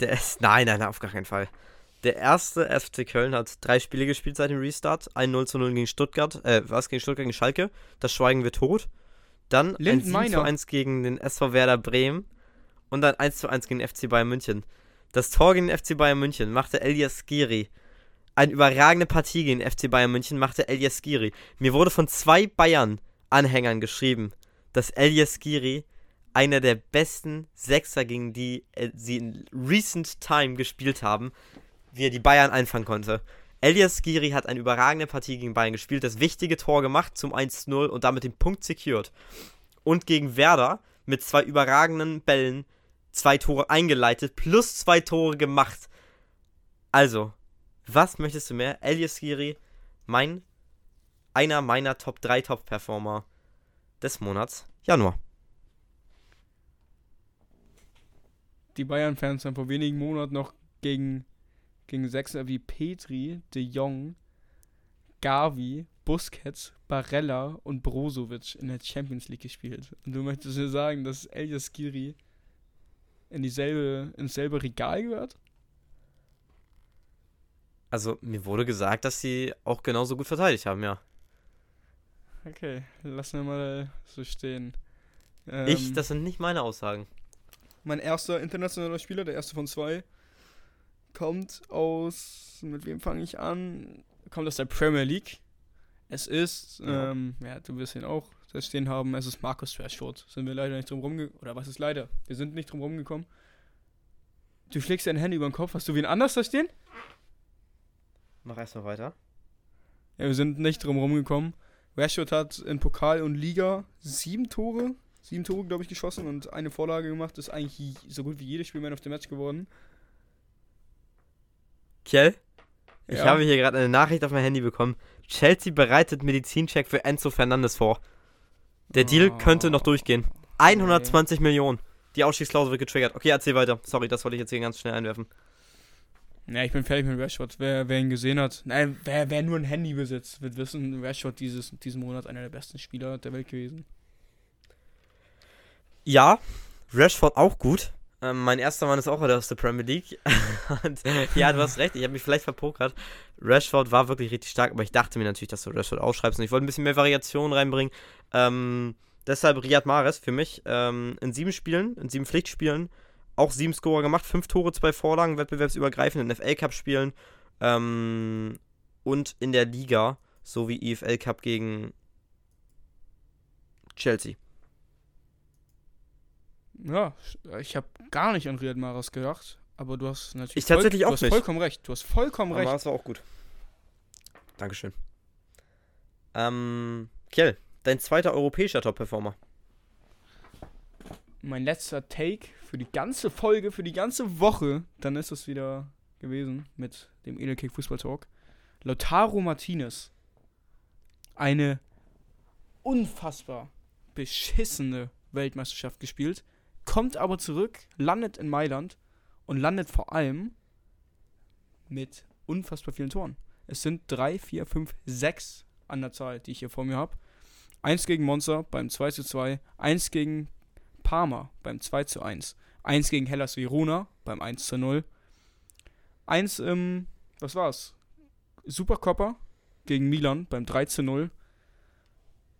der ist, nein, nein, auf gar keinen Fall. Der erste FC Köln hat drei Spiele gespielt seit dem Restart. Ein 0 zu 0 gegen Stuttgart, äh, was gegen Stuttgart, gegen Schalke. Das Schweigen wir tot. Dann ein Linden 7 zu Meiner. 1 gegen den SV Werder Bremen. Und dann 1 zu 1 gegen den FC Bayern München. Das Tor gegen den FC Bayern München machte Elias Giri. Eine überragende Partie gegen den FC Bayern München machte Elias Giri. Mir wurde von zwei Bayern-Anhängern geschrieben, dass Elias Giri einer der besten Sechser, gegen die äh, sie in recent time gespielt haben, wie er die Bayern einfangen konnte. Elias Giri hat eine überragende Partie gegen Bayern gespielt, das wichtige Tor gemacht zum 1-0 und damit den Punkt secured. Und gegen Werder mit zwei überragenden Bällen zwei Tore eingeleitet, plus zwei Tore gemacht. Also, was möchtest du mehr? Elias Giri, mein, einer meiner Top 3 Top-Performer des Monats Januar. die Bayern-Fans haben vor wenigen Monaten noch gegen, gegen Sechser wie Petri, De Jong, Gavi, Busquets, Barella und Brozovic in der Champions League gespielt. Und du möchtest mir sagen, dass Elias Giri in dieselbe, ins selbe Regal gehört? Also, mir wurde gesagt, dass sie auch genauso gut verteidigt haben, ja. Okay, lassen wir mal so stehen. ich, Ähm, das sind nicht meine Aussagen. Mein erster internationaler Spieler, der erste von zwei, kommt aus. Mit wem fange ich an? Kommt aus der Premier League. Es ist, Ja. ähm, ja, du wirst ihn auch da stehen haben, es ist Marcus Rashford. Sind wir leider nicht drum rumgekommen. Oder was ist leider? Wir sind nicht drum rumgekommen. Du schlägst dein Handy über den Kopf. Hast du wen anders da stehen? Mach erstmal weiter. Ja, wir sind nicht drum rumgekommen. Rashford hat in Pokal und Liga sieben Tore, sieben Tore, glaube ich, geschossen und eine Vorlage gemacht. Ist eigentlich so gut wie jedes Spiel Man of the Match geworden. Kjell, ich Ja. habe hier gerade eine Nachricht auf mein Handy bekommen. Chelsea bereitet Medizincheck für Enzo Fernandes vor. Der Deal Oh. könnte noch durchgehen. 120 Millionen. Die Ausstiegsklausel wird getriggert. Okay, erzähl weiter. Sorry, das wollte ich jetzt hier ganz schnell einwerfen. Ja, ich bin fertig mit Rashford. Wer, wer ihn gesehen hat, nein, wer, wer nur ein Handy besitzt, wird wissen, Rashford dieses, diesen Monat einer der besten Spieler der Welt gewesen. Ja, Rashford auch gut. Ähm, mein erster Mann ist auch wieder aus der Premier League. Und, ja, du hast recht, ich habe mich vielleicht verpokert. Rashford war wirklich richtig stark, aber ich dachte mir natürlich, dass du Rashford ausschreibst und ich wollte ein bisschen mehr Variation reinbringen. Ähm, deshalb Riyad Mahrez für mich ähm, in sieben Spielen, in sieben Pflichtspielen, auch sieben Scorer gemacht, fünf Tore, zwei Vorlagen, wettbewerbsübergreifend in FA Cup Spielen ähm, und in der Liga sowie EFL Cup gegen Chelsea. Ja, ich habe gar nicht an Riyad Mahrez gedacht, aber du hast natürlich Ich tatsächlich du auch hast nicht. vollkommen recht. Du hast vollkommen Aber recht. das war auch gut. Dankeschön. Ähm, Kjell, dein zweiter europäischer Top-Performer. Mein letzter Take für die ganze Folge, für die ganze Woche, dann ist es wieder gewesen mit dem Edelkick Fußball Talk. Lautaro Martinez. Eine unfassbar beschissene Weltmeisterschaft gespielt, kommt aber zurück, landet in Mailand und landet vor allem mit unfassbar vielen Toren. Es sind drei, vier, fünf, sechs an der Zahl, die ich hier vor mir habe. Eins gegen Monza beim 2 zu 2, eins gegen Parma beim 2 zu 1, eins gegen Hellas Verona beim 1 zu 0, eins im, was war's? Supercoppa gegen Milan beim 3 zu 0,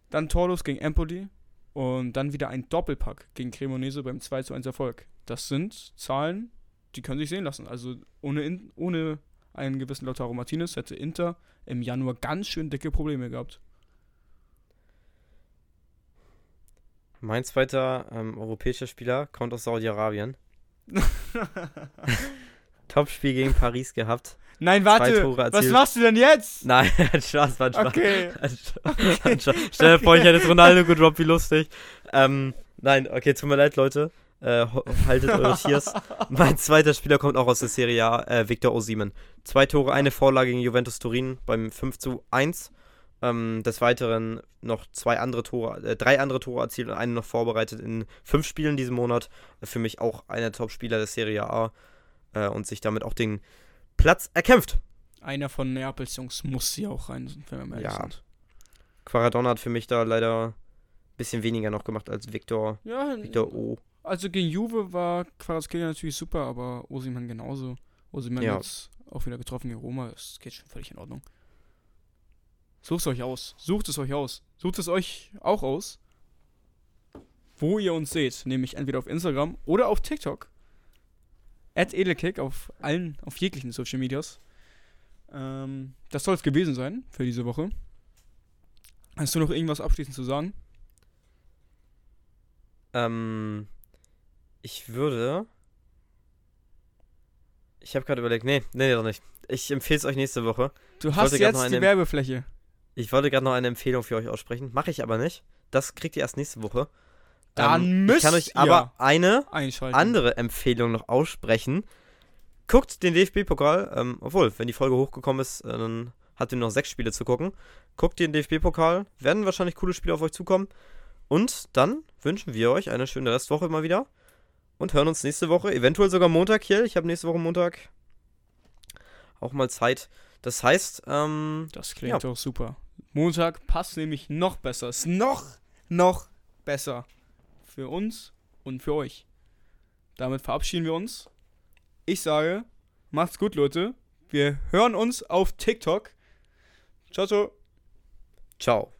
dann torlos gegen Empoli und dann wieder ein Doppelpack gegen Cremonese beim 2 zu 1 Erfolg. Das sind Zahlen, die können sich sehen lassen. Also ohne, ohne einen gewissen Lautaro Martinez hätte Inter im Januar ganz schön dicke Probleme gehabt. Mein zweiter ähm, europäischer Spieler kommt aus Saudi-Arabien. Topspiel gegen Paris gehabt. Nein, warte, was machst du denn jetzt? Nein, Spaß, war ein Spaß. Okay. Spaß, Spaß. Stell dir vor, ich hätte jetzt Ronaldo gedroppt, wie lustig. Ähm, nein, okay, tut mir leid, Leute. Äh, haltet eure Tiers. Mein zweiter Spieler kommt auch aus der Serie A, äh, Victor Osimhen. Zwei Tore, eine Vorlage gegen Juventus Turin beim 5 zu 1. Ähm, des Weiteren noch zwei andere Tore, äh, drei andere Tore erzielt und einen noch vorbereitet in fünf Spielen diesen Monat. Für mich auch einer der Top-Spieler der Serie A äh, und sich damit auch den Platz erkämpft. Einer von Neapels Jungs muss sie auch rein, wenn wir mal Ja. sind. Quaradonna hat für mich da leider ein bisschen weniger noch gemacht als Victor, Ja, Victor O. also gegen Juve war Quarazkelia natürlich super, aber Osiman genauso. Osiman Ja. jetzt auch wieder getroffen gegen Roma, das geht schon völlig in Ordnung. Sucht es euch aus. Sucht es euch aus. Sucht es euch auch aus, wo ihr uns seht, nämlich entweder auf Instagram oder auf TikTok. At Edelkick auf allen, auf jeglichen Social Medias. Ähm, das soll es gewesen sein für diese Woche. Hast du noch irgendwas abschließend zu sagen? Ähm, ich würde. Ich habe gerade überlegt, nee, nee, doch nicht. Ich empfehle es euch nächste Woche. Du hast jetzt noch die eine- Werbefläche. Ich wollte gerade noch eine Empfehlung für euch aussprechen. Mache ich aber nicht. Das kriegt ihr erst nächste Woche. Dann Ähm, müsst Ich kann euch aber eine andere Empfehlung noch aussprechen. Guckt den DFB-Pokal, ähm, obwohl, wenn die Folge hochgekommen ist, äh, dann habt ihr noch sechs Spiele zu gucken. Guckt den DFB-Pokal, werden wahrscheinlich coole Spiele auf euch zukommen. Und dann wünschen wir euch eine schöne Restwoche immer wieder. und hören uns nächste Woche, eventuell sogar Montag hier. Ich habe nächste Woche Montag auch mal Zeit. Das heißt, ähm, Das klingt doch super. Montag passt nämlich noch besser. Ist noch, noch besser. Für uns und für euch. Damit verabschieden wir uns. Ich sage, macht's gut, Leute. Wir hören uns auf TikTok. Ciao, ciao. ciao.